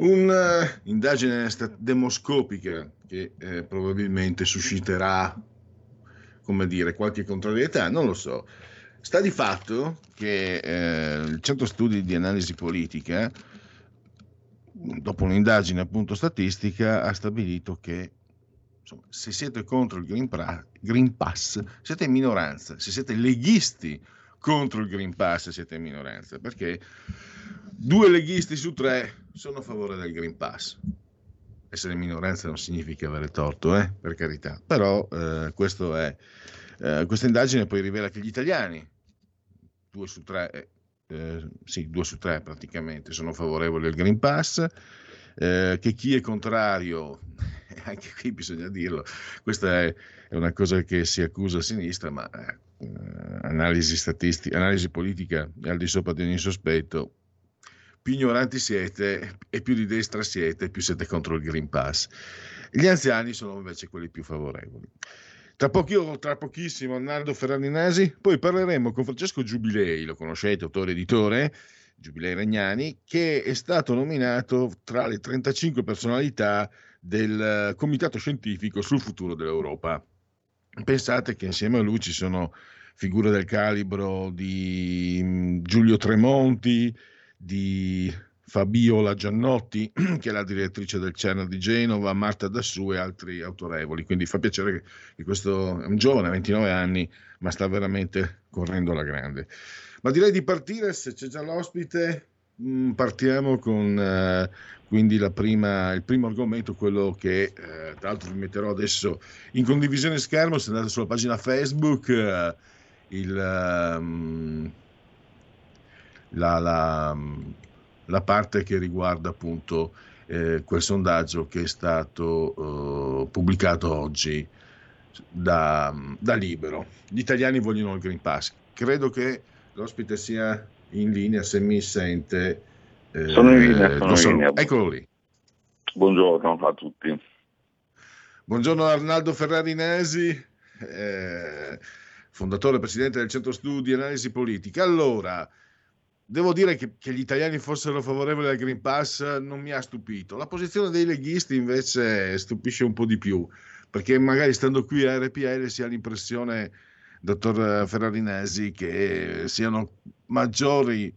Un'indagine demoscopica che eh, probabilmente susciterà, come dire, qualche contrarietà, non lo so. Sta di fatto che eh, il Centro Studi di Analisi Politica, dopo un'indagine appunto statistica, ha stabilito che insomma, se siete contro il Green, pra- Green Pass siete in minoranza, se siete leghisti contro il Green Pass siete in minoranza, perché due leghisti su tre sono a favore del Green Pass. Essere in minoranza non significa avere torto, eh? per carità, però eh, è, eh, questa indagine poi rivela che gli italiani, due su tre, eh, eh, sì, due su tre praticamente, sono favorevoli al Green Pass, eh, che chi è contrario, anche qui bisogna dirlo, questa è una cosa che si accusa a sinistra, ma analisi statistica, analisi politica al di sopra di ogni sospetto, più ignoranti siete e più di destra siete, più siete contro il Green Pass. Gli anziani sono invece quelli più favorevoli. Tra, pochi, tra pochissimo Arnaldo Ferrarinesi, poi parleremo con Francesco Giubilei, lo conoscete, autore editore, Giubilei Regnani, che è stato nominato tra le 35 personalità del Comitato Scientifico sul futuro dell'Europa. Pensate che insieme a lui ci sono figure del calibro di mm, Giulio Tremonti, di Fabiola Giannotti, che è la direttrice del CERN di Genova, Marta Dassù e altri autorevoli. Quindi fa piacere che questo è un giovane, 29 anni, ma sta veramente correndo alla grande. Ma direi di partire, se c'è già l'ospite, mm, partiamo con eh, quindi prima, il primo argomento, quello che eh, tra l'altro vi metterò adesso in condivisione schermo, se andate sulla pagina Facebook, eh, il... Um, la, la, la parte che riguarda appunto eh, quel sondaggio che è stato eh, pubblicato oggi da, da, Libero. Gli italiani vogliono il Green Pass. Credo che l'ospite sia in linea, se mi sente. Eh, sono in linea, sono so, in linea. Eccolo lì. Buongiorno a tutti. Buongiorno Arnaldo Ferrarinesi, eh, fondatore e presidente del Centro Studi Analisi Politica. Allora, Devo dire che, che, gli italiani fossero favorevoli al Green Pass non mi ha stupito. La posizione dei leghisti invece stupisce un po' di più, perché magari stando qui a RPL si ha l'impressione, dottor Ferrarinesi, che siano maggiori,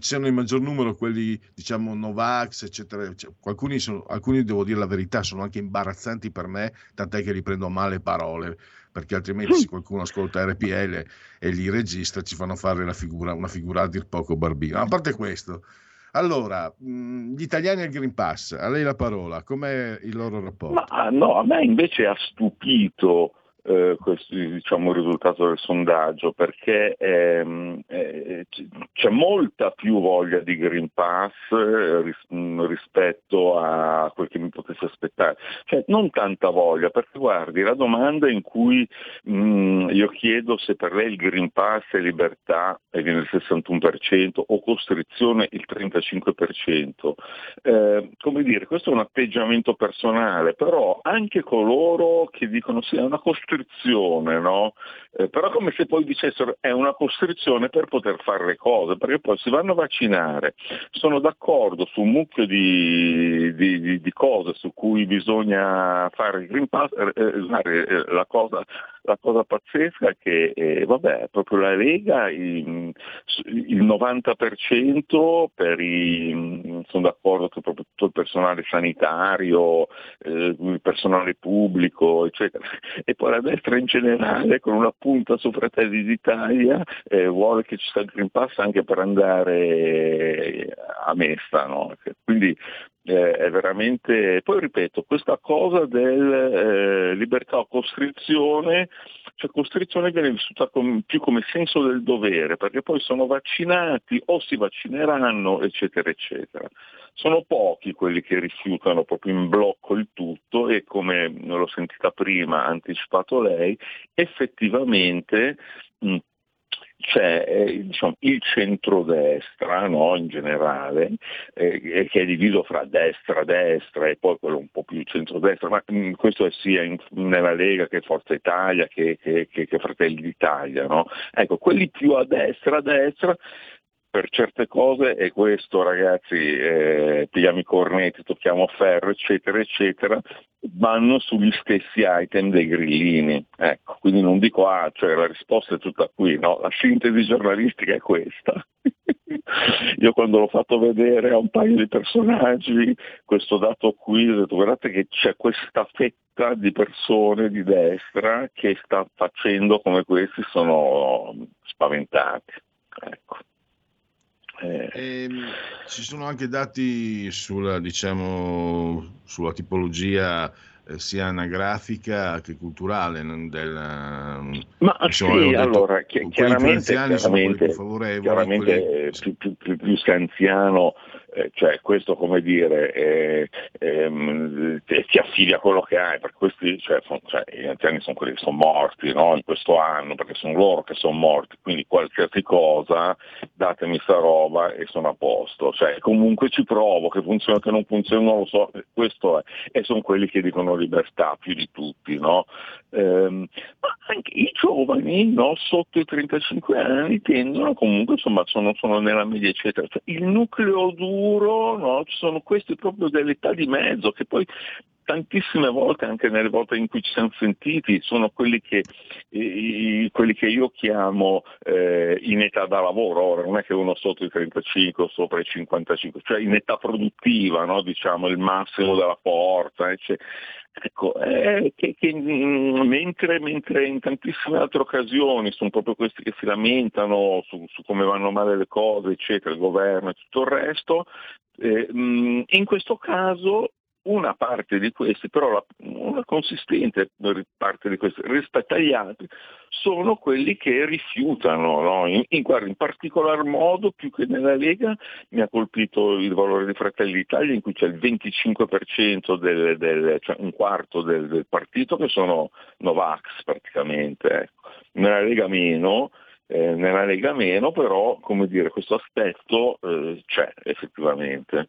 siano in maggior numero quelli, diciamo, Novax, eccetera. Cioè, alcuni, sono, alcuni, devo dire la verità, sono anche imbarazzanti per me, tant'è che riprendo male parole perché altrimenti se qualcuno ascolta RPL e li registra ci fanno fare la figura, una figura a dir poco barbina. A parte questo, allora, gli italiani al Green Pass, a lei la parola, com'è il loro rapporto? Ma no, a me invece ha stupito eh, questo diciamo, il risultato del sondaggio perché ehm, eh, c'è molta più voglia di Green Pass eh, ris- rispetto a quel che mi potesse aspettare. Cioè, non tanta voglia, perché guardi, la domanda in cui mh, io chiedo se per lei il Green Pass è libertà e viene il 61% o costrizione il 35%, eh, come dire, questo è un atteggiamento personale, però anche coloro che dicono sì, è una costrizione costrizione, no? eh, però come se poi dicessero è una costrizione per poter fare le cose, perché poi si vanno a vaccinare, sono d'accordo su un mucchio di, di, di, di cose su cui bisogna fare il Green Pass, eh, eh, eh la cosa la cosa pazzesca è che eh, vabbè, proprio la Lega il, il 90% per i, sono d'accordo che proprio tutto il personale sanitario, eh, il personale pubblico, eccetera, e poi la destra in generale con una punta su Fratelli d'Italia eh, vuole che ci sia il Green Pass anche per andare a messa, no? quindi eh, è veramente, poi ripeto, questa cosa del eh, libertà o costrizione, cioè costrizione viene vissuta com- più come senso del dovere, perché poi sono vaccinati o si vaccineranno, eccetera, eccetera. Sono pochi quelli che rifiutano proprio in blocco il tutto e come l'ho sentita prima, anticipato lei, effettivamente mh, c'è eh, diciamo, il centrodestra no, in generale, eh, che è diviso fra destra, destra e poi quello un po' più centrodestra, ma mh, mm, questo è sia in, nella Lega che Forza Italia che, che, che, che Fratelli d'Italia. No? Ecco, quelli più a destra, a destra per certe cose e questo ragazzi eh, pigliamo i cornetti, tocchiamo ferro eccetera eccetera vanno sugli stessi item dei grillini ecco. Quindi non dico ah cioè la risposta è tutta qui no la sintesi giornalistica è questa. Io quando l'ho fatto vedere a un paio di personaggi questo dato qui ho detto guardate che c'è questa fetta di persone di destra che sta facendo come questi sono spaventati ecco eh. Ehm, ci sono anche dati sulla, diciamo, sulla tipologia eh, sia anagrafica che culturale del, ma insomma, sì, detto, allora chi- chiaramente, chiaramente, più, chiaramente quelli... più, più, più, più sei anziano eh, cioè questo come dire eh, ehm, ti affidi a quello che hai, perché questi, cioè, son, cioè, gli anziani sono quelli che sono morti no? in questo anno, perché sono loro che sono morti, quindi qualsiasi cosa datemi sta roba e sono a posto, cioè, comunque ci provo, che funziona, che non funziona, non lo so, questo è, e sono quelli che dicono libertà più di tutti, no? ehm, anche i giovani no, sotto i 35 anni tendono comunque, insomma, sono, sono nella media eccetera, cioè, il nucleo duro, no, ci sono questi proprio dell'età di mezzo che poi tantissime volte, anche nelle volte in cui ci siamo sentiti, sono quelli che, i, quelli che io chiamo eh, in età da lavoro, ora non è che uno sotto i 35 o sopra i 55, cioè in età produttiva, no? diciamo il massimo della forza, eccetera. Ecco, eh, che, che, mm, mentre, mentre, in tantissime altre occasioni sono proprio questi che si lamentano su, su come vanno male le cose, eccetera, il governo e tutto il resto, eh, mm, in questo caso una parte di questi, però la, una consistente parte di questi rispetto agli altri, sono quelli che rifiutano. No? In, in, in, particolar modo, più che nella Lega, mi ha colpito il valore di Fratelli d'Italia in cui c'è il 25%, del, del, cioè un quarto del, del, partito che sono Novax praticamente. Ecco. Nella Lega meno, eh, nella Lega meno, però come dire, questo aspetto eh, c'è effettivamente.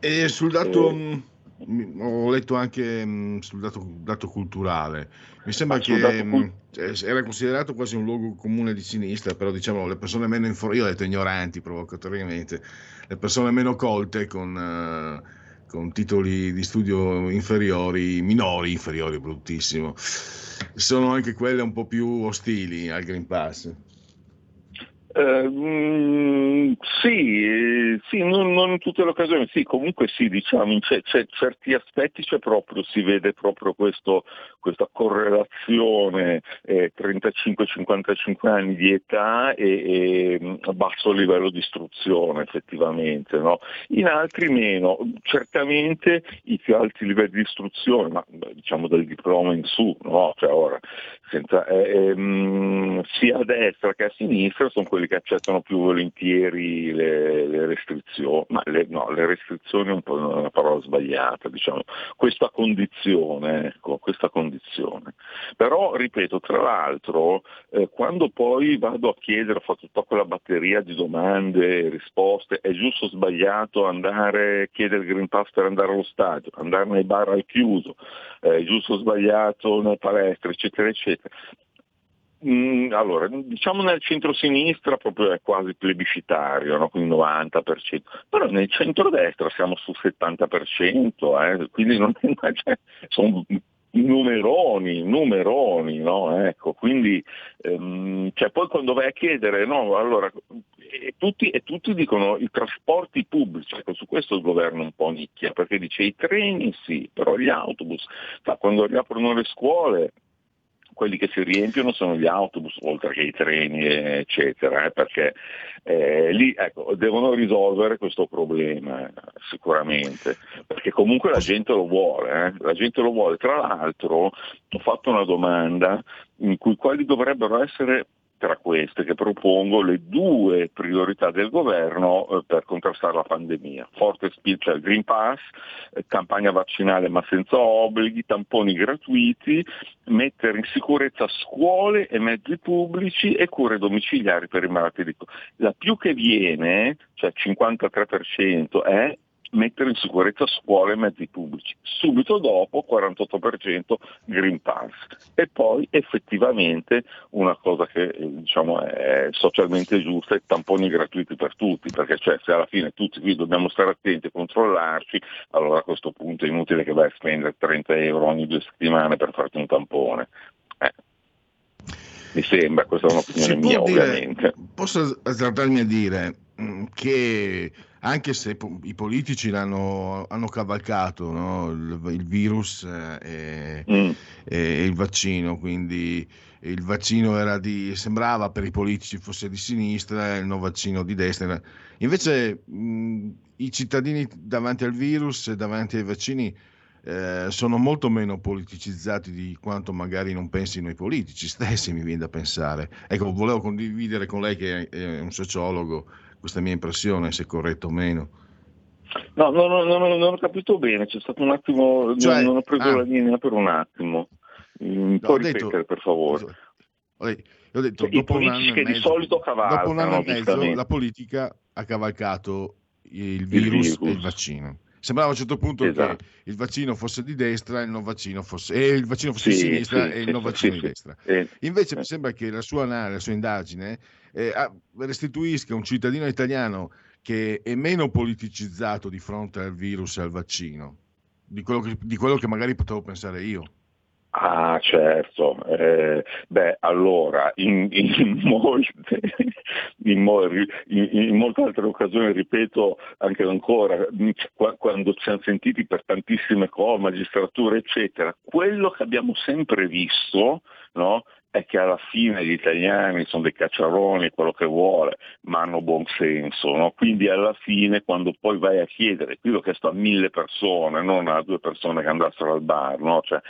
E sul dato, eh, mm, ho letto anche mm, sul dato, dato culturale, mi sembra che cult- cioè, era considerato quasi un luogo comune di sinistra, però diciamo le persone meno informate, io ho detto ignoranti provocatoriamente, le persone meno colte con, uh, con titoli di studio inferiori, minori, inferiori, bruttissimo, sono anche quelle un po' più ostili al Green Pass. Uh, sì, sì non, non, in tutte le occasioni, sì, comunque sì, diciamo, in c- c- certi aspetti c'è proprio, si vede proprio questo, questa correlazione eh, 35-55 anni di età e, e, basso livello di istruzione effettivamente, no? in altri meno, certamente i più alti livelli di istruzione, ma diciamo del diploma in su, no? cioè, ora, senza, eh, ehm, sia a destra che a sinistra sono quelli che accettano più volentieri le, le restrizioni, ma le, no, le restrizioni è un una parola sbagliata, diciamo, questa condizione, ecco, questa condizione. Però, ripeto, tra l'altro, eh, quando poi vado a chiedere, ho fatto tutta quella batteria di domande e risposte, è giusto o sbagliato andare chiedere il Green Pass per andare allo stadio, andare nei bar al chiuso, è giusto o sbagliato nelle palestre, eccetera, eccetera. Mm, allora, diciamo nel centro-sinistra proprio è quasi plebiscitario, no? quindi 90%, però nel centro-destra siamo sul 70%, eh? quindi non, cioè, sono numeroni, numeroni, no? Ecco, quindi ehm, cioè poi quando vai a chiedere, no, allora, e tutti, e tutti, dicono i trasporti pubblici, ecco, su questo il governo un po' nicchia, perché dice i treni sì, però gli autobus, quando riaprono le scuole quelli che si riempiono sono gli autobus, oltre che i treni, eccetera, eh, perché eh, lì ecco, devono risolvere questo problema sicuramente, perché comunque la gente lo vuole, eh, la gente lo vuole. Tra l'altro ho fatto una domanda in cui quali dovrebbero essere tra queste che propongo le due priorità del governo eh, per contrastare la pandemia. Forte spinta al Green Pass, eh, campagna vaccinale ma senza obblighi, tamponi gratuiti, mettere in sicurezza scuole e mezzi pubblici e cure domiciliari per i malati di Covid. La più che viene, cioè il 53%, è mettere in sicurezza scuole e mezzi pubblici. Subito dopo 48% Green Pass e poi effettivamente una cosa che diciamo, è socialmente giusta è tamponi gratuiti per tutti, perché cioè, se alla fine tutti qui dobbiamo stare attenti e controllarci, allora a questo punto è inutile che vai a spendere 30 euro ogni due settimane per farti un tampone. Eh. Mi sembra, questa è un'opinione mia dire, ovviamente. Posso azzardarmi a dire mm, che anche se i politici l'hanno, hanno cavalcato no? il, il, virus eh, e, mm. e, il vaccino, quindi il vaccino era di, sembrava per i politici fosse di sinistra e il no vaccino di destra. Invece mh, i cittadini davanti al virus e davanti ai vaccini eh, sono molto meno politicizzati di quanto magari non pensino i politici stessi, mi viene da pensare. Ecco, volevo condividere con lei che è un sociologo questa mia impressione, se corretto o meno. No, no, no, no, non ho capito bene, c'è stato un attimo, cioè, non ho preso ah, la linea per un attimo. Mm, può ripetere detto, per favore? Ho detto, cioè, dopo, un anno, mezzo, di solito dopo un anno e mezzo la politica ha cavalcato il virus, il virus, e il vaccino. Sembrava a un certo punto esatto. che il vaccino fosse di destra e il non vaccino fosse, e il vaccino fosse sì, di sinistra sì, e il non vaccino sì, di destra. Invece mi sembra che la sua, la sua indagine eh, restituisca un cittadino italiano che è meno politicizzato di fronte al virus e al vaccino di quello che, di quello che magari potevo pensare io. Ah certo, eh, beh allora in, in, molte, in, in, in, molte, altre occasioni, ripeto anche ancora, quando ci siamo sentiti per tantissime cose, magistratura eccetera, quello che abbiamo sempre visto no, è che alla fine gli italiani sono dei cacciaroni, quello che vuole, ma hanno buon senso. No? Quindi alla fine quando poi vai a chiedere, qui l'ho chiesto a mille persone, non a due persone che andassero al bar, no? cioè,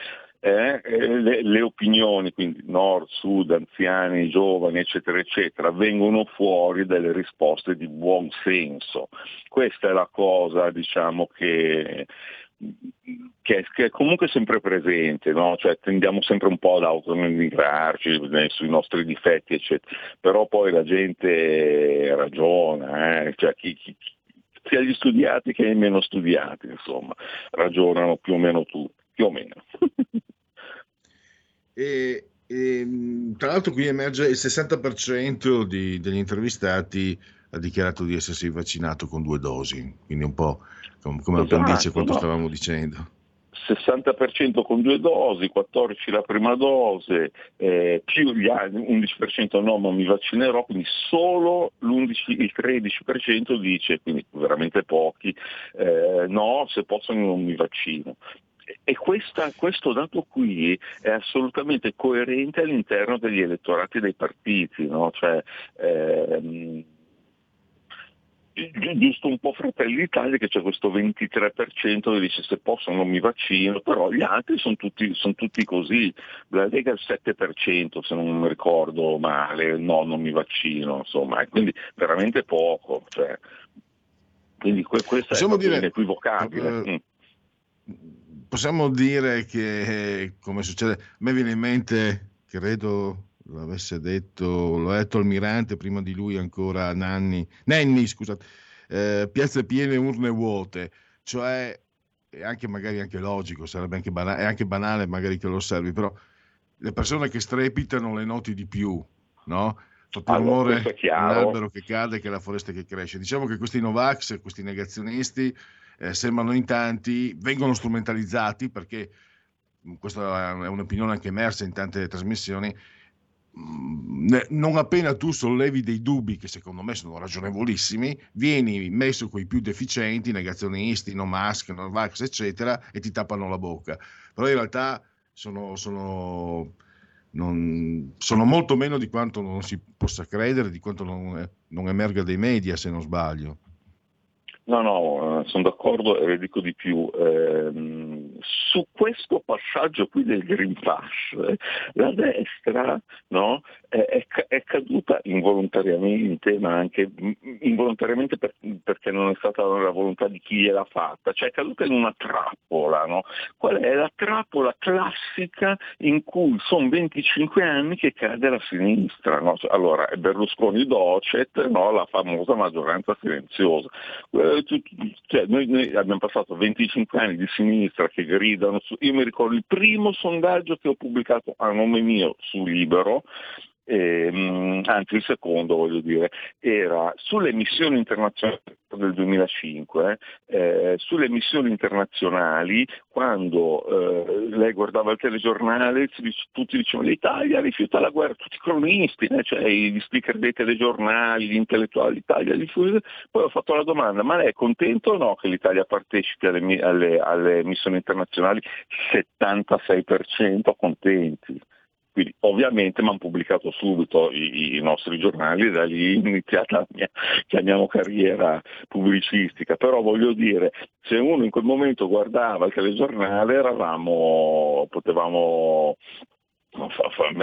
eh, le, le, opinioni, quindi nord, sud, anziani, giovani, eccetera, eccetera, vengono fuori delle risposte di buon senso. Questa è la cosa, diciamo, che che, che, è comunque sempre presente, no? cioè, tendiamo sempre un po' ad autonomigrarci sui nostri difetti, eccetera. però poi la gente ragiona, eh? cioè, chi, chi, sia gli studiati che i meno studiati, insomma, ragionano più o meno tutti, più o meno. e, e, tra l'altro qui emerge il 60% di, degli intervistati ha dichiarato di essersi vaccinato con due dosi, quindi un po' come, come esatto, appendice quanto no. stavamo dicendo. 60% con due dosi, 14% la prima dose, eh, più gli altri, 11% no, ma mi vaccinerò, quindi solo il 13% dice, quindi veramente pochi, eh, no, se posso non mi vaccino. E questa, questo dato qui è assolutamente coerente all'interno degli elettorati dei partiti, no? cioè, ehm, giusto un po' Fratelli d'Italia che c'è questo 23% che dice se posso non mi vaccino, però gli altri sono tutti, sono tutti così, la Lega è il 7% se non mi ricordo male, no non mi vaccino, insomma, quindi veramente poco, cioè, quindi questo possiamo è dire, inequivocabile. Uh, mm. Possiamo dire che, come succede, a me viene in mente, credo l'avesse detto, l'ho detto Almirante, prima di lui ancora Nanni, Nenni, scusate, eh, piazze piene, urne vuote, cioè è anche magari anche logico, sarebbe anche banale, è anche banale magari che lo osservi, però le persone che strepitano le noti di più, no? Fa più rumore l'albero che cade che la foresta che cresce. Diciamo che questi Novax, questi negazionisti, eh, sembrano in tanti, vengono strumentalizzati perché questa è un'opinione anche emersa in tante trasmissioni, mm, non appena tu sollevi dei dubbi che secondo me sono ragionevolissimi, vieni messo con i più deficienti, negazionisti, no mask, no vax, eccetera, e ti tappano la bocca. Però in realtà sono, sono, non, sono molto meno di quanto non si possa credere, di quanto non, non emerga dai media, se non sbaglio. No, no, sono d'accordo e le dico di più. Eh, su questo passaggio qui del Green Pass, la destra no, è, è, caduta involontariamente, ma anche involontariamente per, perché non è stata la volontà di chi gliel'ha fatta, cioè è caduta in una trappola. No? Qual è la trappola classica in cui sono 25 anni che cade la sinistra? No? Allora, Berlusconi docet, no? la famosa maggioranza silenziosa cioè, noi, noi, abbiamo passato 25 anni di sinistra che gridano, su, io mi ricordo il primo sondaggio che ho pubblicato a nome mio su Libero, eh, anzi il secondo voglio dire, era sulle missioni internazionali del 2005, eh, sulle missioni internazionali, quando eh, lei guardava il telegiornale, tutti dicevano l'Italia rifiuta la guerra, tutti i cronisti, né? cioè gli speaker dei telegiornali, gli intellettuali, l'Italia rifiuta, poi ho fatto la domanda, ma lei è contento o no che l'Italia partecipi alle, alle, alle missioni internazionali? 76% contenti. Quindi ovviamente mi hanno pubblicato subito i, i, nostri giornali e da lì è iniziata la mia, chiamiamo, carriera pubblicistica. Però voglio dire, se uno in quel momento guardava il telegiornale eravamo, potevamo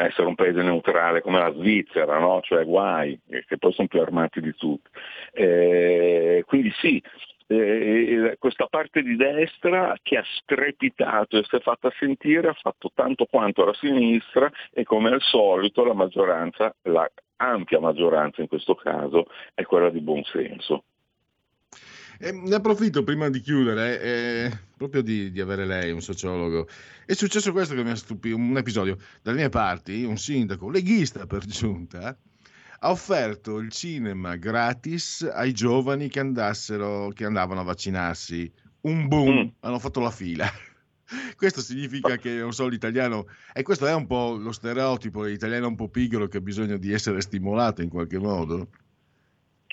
essere un paese neutrale come la Svizzera, no? cioè guai, che poi sono più armati di tutti. Eh, quindi sì, eh, questa parte di destra che ha strepitato e si è fatta sentire ha fatto tanto quanto la sinistra e come al solito la maggioranza, la ampia maggioranza in questo caso, è quella di buonsenso. Eh, ne approfitto prima di chiudere, eh, proprio di, di, avere lei, un sociologo. È successo questo che mi ha stupito, un episodio. Dalle mie parti, un sindaco, leghista per giunta, ha offerto il cinema gratis ai giovani che, andassero, che andavano a vaccinarsi. Un boom, mm. hanno fatto la fila. Questo significa che, non so, l'italiano, e questo è un po' lo stereotipo dell'italiano un po' pigro che ha bisogno di essere stimolato in qualche modo.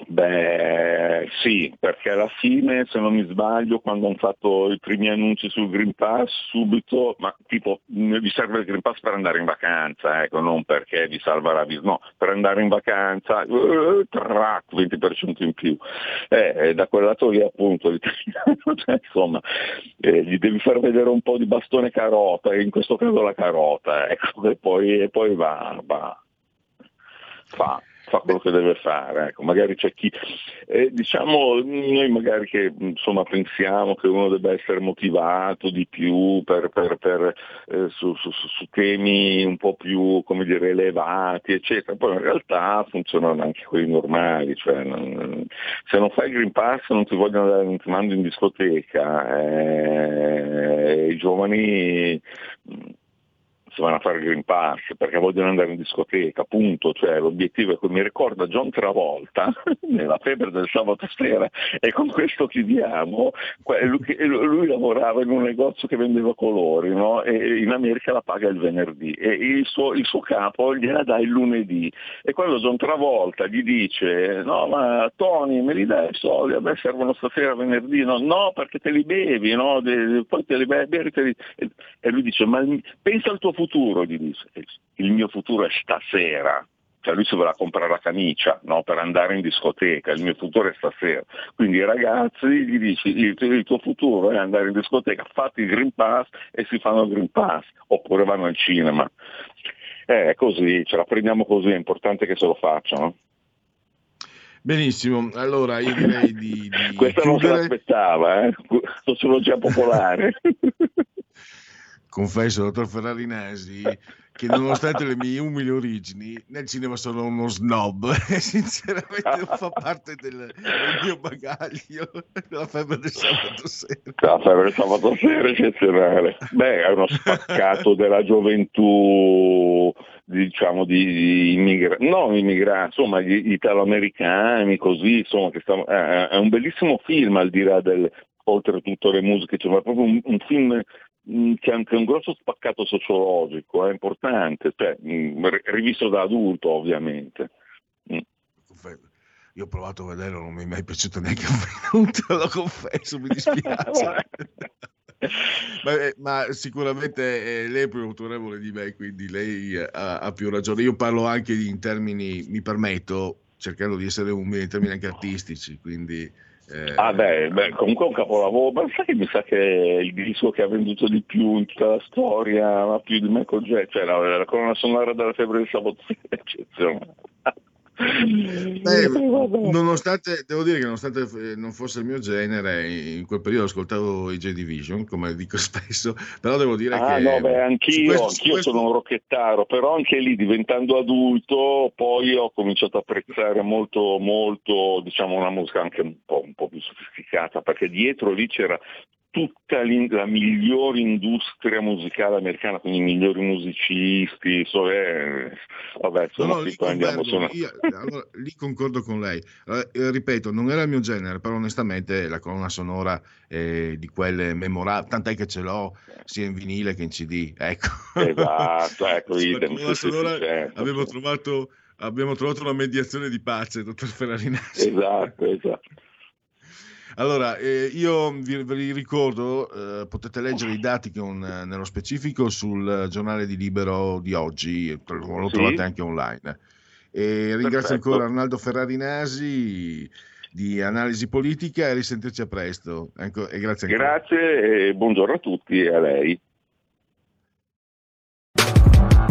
Beh, sì, perché alla fine, se non mi sbaglio, quando hanno fatto i primi annunci sul Green Pass, subito, ma tipo, vi serve il Green Pass per andare in vacanza, ecco, non perché vi salva la vita, no, per andare in vacanza, uh, track, 20% in più. Eh, da quel lato lì appunto cioè, insomma, eh, gli devi far vedere un po' di bastone carota, in questo caso la carota, ecco, e poi, e poi va, va, fa fa quello che deve fare. Ecco, magari c'è chi, eh, diciamo, noi magari che insomma, pensiamo che uno debba essere motivato di più per, per, per, eh, su, su, su, temi un po' più come dire, elevati, eccetera, poi in realtà funzionano anche quelli normali, cioè, non, se non fai il Green Pass non ti vogliono andare, non ti mando in discoteca, eh, i giovani si vanno a fare il Green Pass perché vogliono andare in discoteca, appunto, cioè l'obiettivo è come mi ricorda John Travolta nella febbre del sabato sera e con questo chiudiamo, lui, lui lavorava in un negozio che vendeva colori no? e in America la paga il venerdì e il suo, il suo capo gliela dà il lunedì. E quando John Travolta gli dice no ma Tony me li dai i soldi, a me servono stasera venerdì, no, no perché te li bevi, no? poi te li bevi te li... e lui dice ma pensa al tuo futuro, gli dice, il mio futuro è stasera, cioè lui si voleva comprare la camicia no? per andare in discoteca, il mio futuro è stasera. Quindi ragazzi gli dici il, il, tuo futuro è andare in discoteca, fatti il Green Pass e si fanno il Green Pass, oppure vanno al cinema. Eh, è così, ce la prendiamo così, è importante che se lo facciano. Benissimo, allora io direi di... di Questa chiudere. non se l'aspettava, eh? sociologia popolare. confesso, dottor Ferrarinesi, che nonostante le mie umili origini, nel cinema sono uno snob e sinceramente non fa parte del, del mio bagaglio della febbre del sabato sera. La febbre del sabato sera è eccezionale. Beh, è uno spaccato della gioventù diciamo di, di immigrati, non immigrati, insomma gli italoamericani, così, insomma, stanno, è, è un bellissimo film al di là del, oltretutto le musiche, cioè, proprio un, un film c'è anche un grosso spaccato sociologico, è importante, cioè, mh, rivisto da adulto ovviamente. Mm. Io ho provato a vederlo, non mi è mai piaciuto neanche un minuto, lo confesso, mi dispiace. ma, eh, ma, sicuramente eh, lei è più autorevole di me, quindi lei eh, ha, ha, più ragione. Io parlo anche in termini, mi permetto, cercando di essere umile in termini anche artistici, quindi... Eh... Ah beh, beh, comunque è un capolavoro, ma sai che mi sa che è il disco che ha venduto di più in tutta la storia, ma più di Michael Jackson, cioè la, la colonna sonora della febbre del sabato eccezionale. Beh, nonostante, devo dire che nonostante eh, non fosse il mio genere, in quel periodo ascoltavo i J Division, come dico spesso, però devo dire ah, che... No, beh, anch'io, questo, anch'io questo... sono un rocchettaro, però anche lì diventando adulto poi ho cominciato a apprezzare molto, molto, diciamo, una musica anche un po', un po' più sofisticata, perché dietro lì c'era tutta la migliore industria musicale americana, quindi i migliori musicisti, so, eh, vabbè, insomma, no, no, lì, converdo, sono... io, allora, lì concordo con lei. Allora, eh, ripeto, non era il mio genere, però onestamente la colonna sonora eh, di quelle memorabili, tant'è che ce l'ho sia in vinile che in CD, ecco. Esatto, ecco, idem, sì, sonora sì, certo, abbiamo, trovato, abbiamo trovato una mediazione di pace, dottor Ferrarinazzi. Esatto, esatto. Allora, eh, io vi, vi ricordo, eh, potete leggere i dati con, nello specifico sul giornale di Libero di oggi, lo sì. trovate anche online. E ringrazio Perfetto. ancora Arnaldo Ferrari Nasi di analisi politica e risentirci a presto. Ecco, e grazie, grazie e buongiorno a tutti e a lei.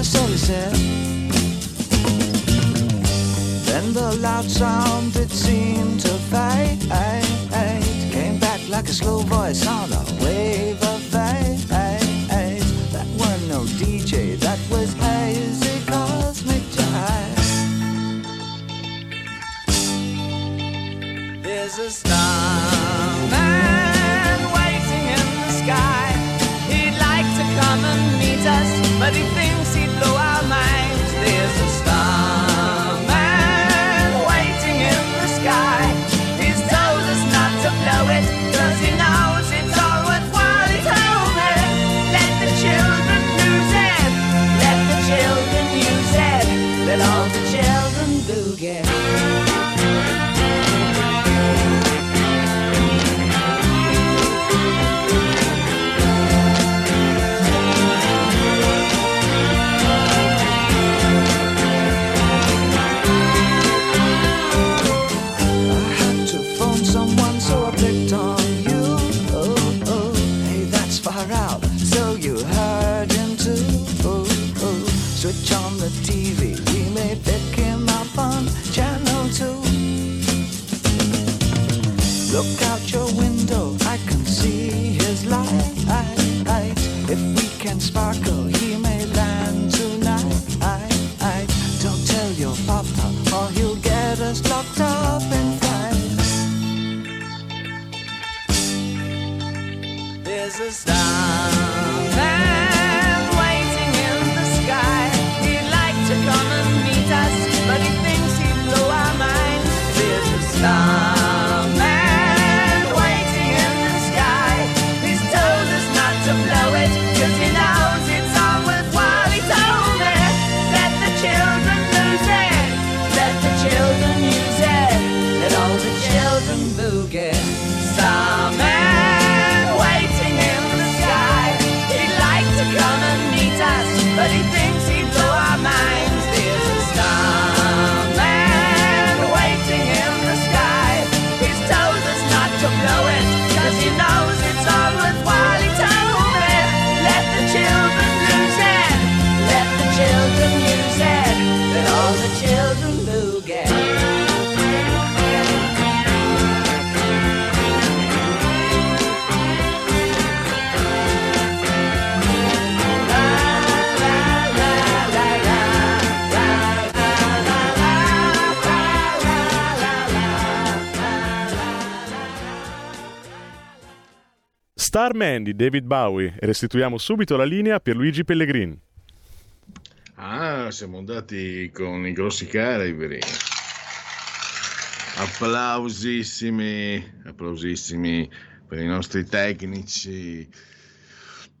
the story said. Then the loud sound that seemed to fade came back like a slow voice on a wave of fate. That were no DJ, that was hazy cosmic jive. There's a starman waiting in the sky. He'd like to come and meet us, but he. Starman di David Bowie e restituiamo subito la linea per Luigi Pellegrin. Ah, siamo andati con i grossi calibri. Applausissimi, applausissimi per i nostri tecnici.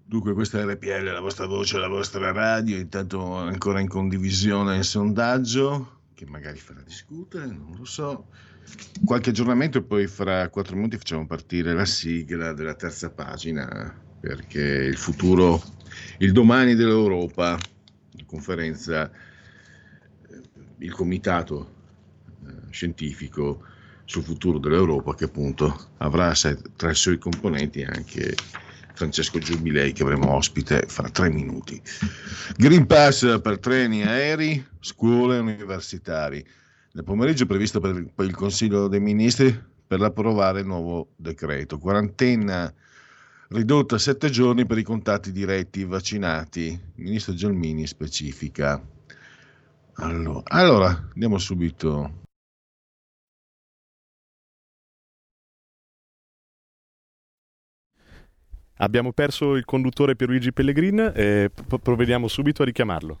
Dunque, questa è RPL, la vostra voce, la vostra radio. Intanto ancora in condivisione il sondaggio, che magari farà discutere, non lo so. Qualche aggiornamento e poi fra quattro minuti facciamo partire la sigla della terza pagina, perché il futuro, il domani dell'Europa, la conferenza, eh, il comitato eh, scientifico sul futuro dell'Europa che appunto avrà tra i suoi componenti anche Francesco Giubilei che avremo ospite fra tre minuti. Green Pass per treni, aerei, scuole universitari. Nel pomeriggio è previsto per, per il Consiglio dei Ministri per approvare il nuovo decreto. Quarantena ridotta a sette giorni per i contatti diretti vaccinati. Il ministro Gelmini specifica. Allora, allora andiamo subito. Abbiamo perso il conduttore Pierluigi Pellegrin e p- provvediamo subito a richiamarlo.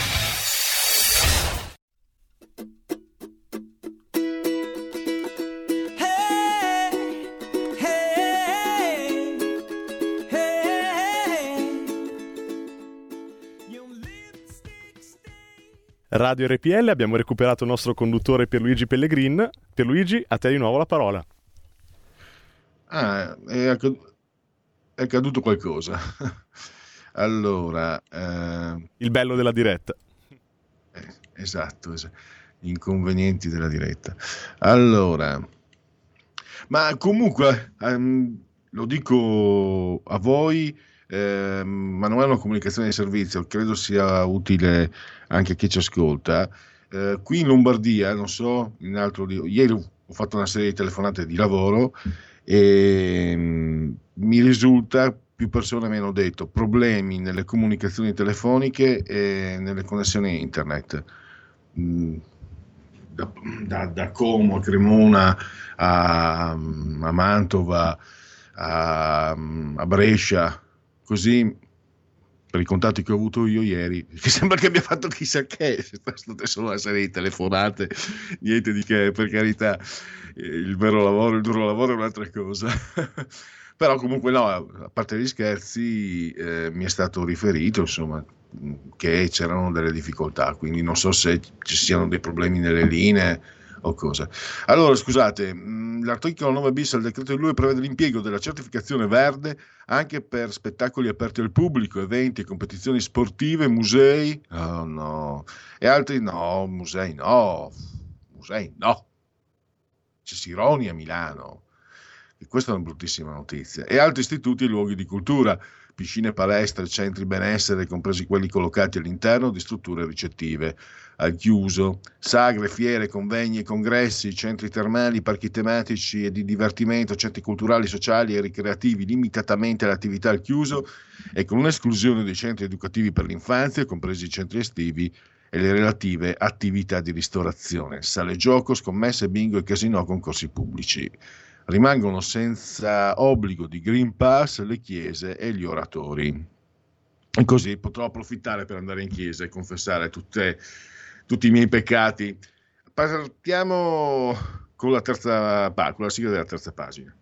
Radio RPL, abbiamo recuperato il nostro conduttore Pierluigi Pellegrin. Pierluigi, a te di nuovo la parola. Ah, è, accad- è accaduto qualcosa. allora, eh, Il bello della diretta. esatto, es- gli inconvenienti della diretta. Allora, ma comunque, ehm, lo dico a voi, ma non è una comunicazione di servizio, credo sia utile anche a chi ci ascolta. Eh, qui in Lombardia, non so, in altro di- ieri ho fatto una serie di telefonate di lavoro e mm, mi risulta più persone mi hanno detto problemi nelle comunicazioni telefoniche e nelle connessioni internet. Mm, Da, da- da Como a Cremona a, a Mantova a, a Brescia, così per i contatti che ho avuto io ieri, che sembra che abbia fatto chissà che, sono state solo una serie di telefonate, niente di che, per carità, il vero lavoro, il duro lavoro è un'altra cosa. Però comunque no, a parte gli scherzi, eh, mi è stato riferito, insomma, che c'erano delle difficoltà, quindi non so se ci siano dei problemi nelle linee o cosa. Allora, scusate, mh, l'articolo 9 bis del decreto di lui prevede l'impiego della certificazione verde anche per spettacoli aperti al pubblico, eventi competizioni sportive, musei, oh no, e altri no, musei no, musei no. C'è Sironi a Milano, e questa è una bruttissima notizia, e altri istituti e luoghi di cultura, piscine, palestre, centri benessere, compresi quelli collocati all'interno di strutture ricettive, al chiuso, sagre, fiere, convegni congressi, centri termali, parchi tematici e di divertimento, centri culturali, sociali e ricreativi limitatamente alle attività al chiuso e con un'esclusione dei centri educativi per l'infanzia, compresi i centri estivi e le relative attività di ristorazione, sale gioco, scommesse, bingo e casino con corsi pubblici. Rimangono senza obbligo di Green Pass le chiese e gli oratori. E così potrò approfittare per andare in chiesa e confessare tutte- tutti i miei peccati. Partiamo con la terza con la sigla della terza pagina.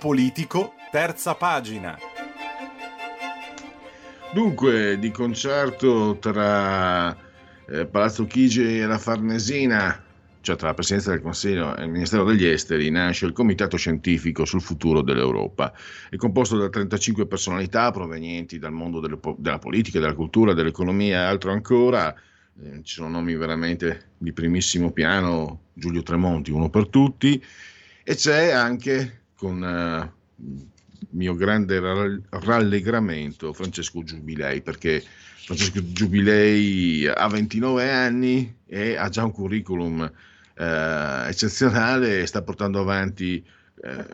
Politico, terza pagina. Dunque, di concerto tra eh, Palazzo Chigi e la Farnesina, cioè tra la Presidenza del Consiglio e il Ministero degli Esteri, nasce il Comitato Scientifico sul futuro dell'Europa. È composto da 35 personalità provenienti dal mondo delle della politica, della cultura, dell'economia e altro ancora. Eh, ci sono nomi veramente di primissimo piano, Giulio Tremonti, uno per tutti, e c'è anche con eh, mio grande ra- rallegramento Francesco Giubilei, perché Francesco Giubilei ha 29 anni e ha già un curriculum eh, eccezionale e sta portando avanti eh,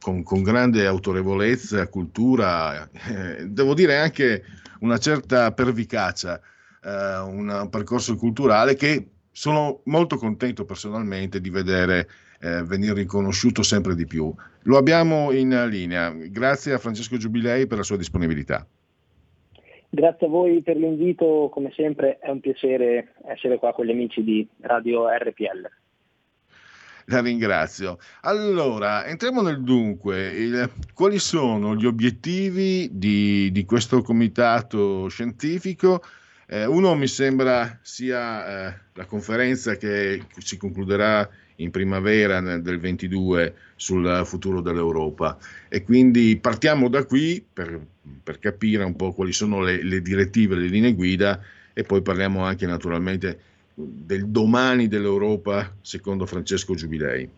con, con grande autorevolezza, cultura, eh, devo dire anche una certa pervicacia, eh, un percorso culturale che sono molto contento personalmente di vedere eh, venire riconosciuto sempre di più. Lo abbiamo in linea. Grazie a Francesco Giubilei per la sua disponibilità. Grazie a voi per l'invito, come sempre è un piacere essere qua con gli amici di Radio RPL. La ringrazio. Allora, entriamo nel dunque. Il- quali sono gli obiettivi di, di questo comitato scientifico? Eh, uno mi sembra sia eh, la conferenza che si concluderà in primavera del 22 sul futuro dell'Europa e quindi partiamo da qui per, per capire un po' quali sono le, le direttive, le linee guida e poi parliamo anche naturalmente del domani dell'Europa secondo Francesco Giubilei.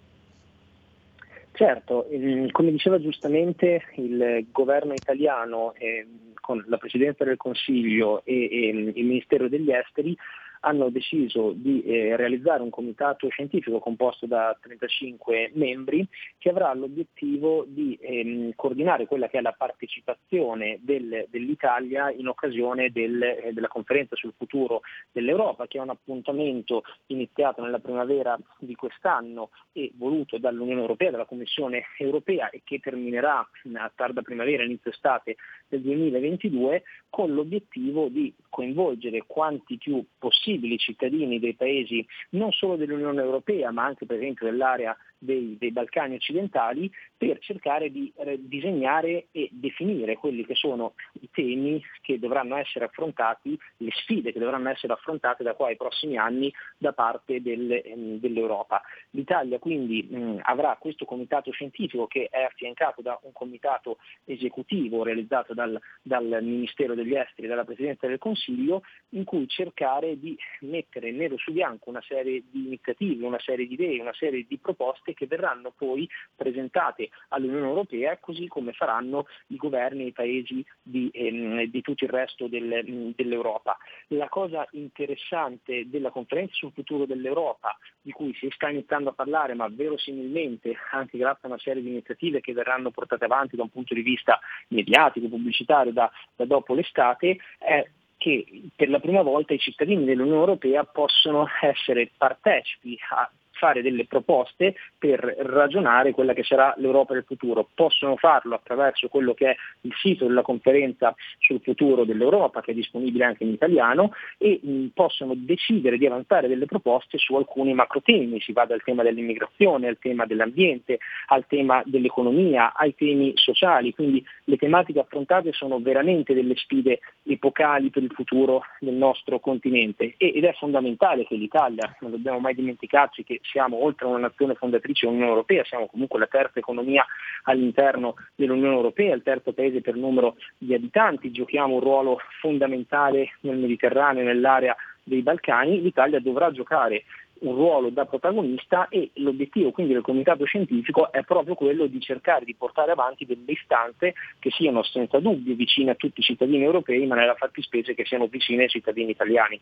Certo, come diceva giustamente il governo italiano ehm, con la Presidenza del Consiglio e ehm, il Ministero degli Esteri hanno deciso di eh, realizzare un comitato scientifico composto da 35 membri che avrà l'obiettivo di ehm, coordinare quella che è la partecipazione del- dell'Italia in occasione del- eh, della conferenza sul futuro dell'Europa, che è un appuntamento iniziato nella primavera di quest'anno e voluto dall'Unione Europea, dalla Commissione Europea e che terminerà a tarda primavera, inizio estate del 2022 con l'obiettivo di coinvolgere quanti più possibili cittadini dei paesi non solo dell'Unione Europea ma anche per esempio dell'area dei, dei Balcani occidentali per cercare di eh, disegnare e definire quelli che sono i temi che dovranno essere affrontati, le sfide che dovranno essere affrontate da qua ai prossimi anni da parte del- ehm, dell'Europa. L'Italia quindi mh, avrà questo comitato scientifico che è affiancato da un comitato esecutivo realizzato dal, dal Ministero degli Esteri e dalla Presidenza del Consiglio in cui cercare di mettere nero su bianco una serie di iniziative, una serie di idee, una serie di proposte che verranno poi presentate all'Unione Europea così come faranno i governi e i paesi di, ehm, di tutto il resto del- dell'Europa. La cosa interessante della conferenza sul futuro dell'Europa, di cui si sta iniziando a parlare, ma verosimilmente anche grazie a una serie di iniziative che verranno portate avanti da un punto di vista mediatico, pubblicitario da, da dopo l'estate, è che per la prima volta i cittadini dell'Unione Europea possono essere partecipi a fare delle proposte per ragionare quella che sarà l'Europa del futuro. Possono farlo attraverso quello che è il sito della conferenza sul futuro dell'Europa, che è disponibile anche in italiano, e mh, possono decidere di avanzare delle proposte su alcuni macro temi. Si va dal tema dell'immigrazione al tema dell'ambiente, al tema dell'economia, ai temi sociali. Quindi le tematiche affrontate sono veramente delle sfide epocali per il futuro del nostro continente ed è fondamentale che l'Italia, non dobbiamo mai dimenticarci che siamo oltre a una nazione fondatrice dell'Unione Europea, siamo comunque la terza economia all'interno dell'Unione Europea, il terzo paese per numero di abitanti, giochiamo un ruolo fondamentale nel Mediterraneo, nell'area dei Balcani, l'Italia dovrà giocare un ruolo da protagonista e l'obiettivo quindi del comitato scientifico è proprio quello di cercare di portare avanti delle istanze che siano senza dubbio vicine a tutti i cittadini europei, ma nella fattispecie che siano vicine ai cittadini italiani.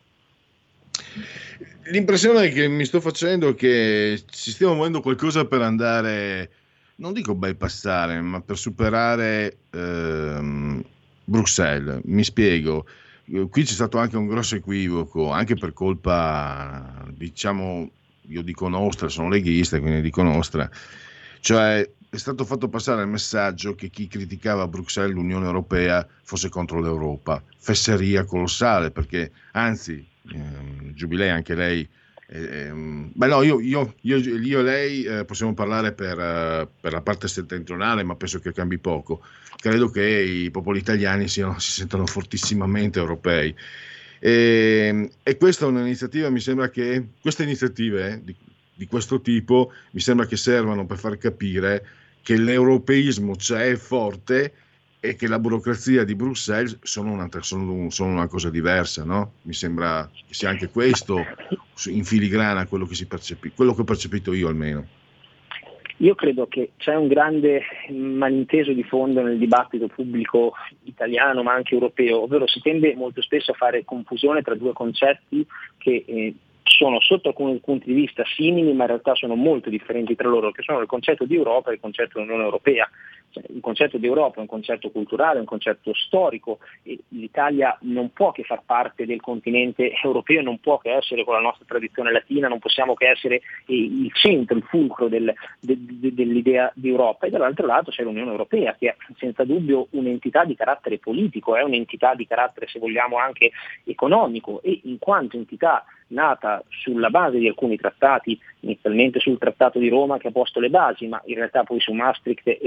L'impressione che mi sto facendo è che ci stiamo muovendo qualcosa per andare, non dico bypassare, ma per superare ehm, Bruxelles. Mi spiego. Qui c'è stato anche un grosso equivoco, anche per colpa, diciamo, io dico nostra, sono leghista, quindi dico nostra. Cioè, è stato fatto passare il messaggio che chi criticava Bruxelles l'Unione Europea fosse contro l'Europa. Fesseria colossale, perché anzi, ehm, Giubilei, anche lei. ehm, beh, no, io, io- io- io e lei eh, possiamo parlare per, eh, per la parte settentrionale, ma penso che cambi poco. Credo che i popoli italiani siano- si sentano fortissimamente europei. E, e questa è un'iniziativa, mi sembra che queste iniziative eh, di, di questo tipo mi sembra che servano per far capire che l'europeismo c'è è forte e che la burocrazia di Bruxelles sono, sono- sono una cosa diversa, no? Mi sembra che sia anche questo in filigrana quello che, percepi- quello che ho percepito io almeno. Io credo che c'è un grande malinteso di fondo nel dibattito pubblico italiano ma anche europeo, ovvero si tende molto spesso a fare confusione tra due concetti che eh, sono sotto alcuni punti di vista simili ma in realtà sono molto differenti tra loro, che sono il concetto di Europa e il concetto di Unione Europea. Cioè, il concetto di Europa è un concetto culturale, è un concetto storico e l'Italia non può che far parte del continente europeo, non può che essere con la nostra tradizione latina, non possiamo che essere il centro, il fulcro del- de- de- dell'idea di Europa e dall'altro lato c'è l'Unione Europea che è senza dubbio un'entità di carattere politico, è un'entità di carattere se vogliamo anche economico. E in quanto entità nata sulla base di alcuni trattati, inizialmente sul Trattato di Roma che ha posto le basi, ma in realtà poi su Maastricht e,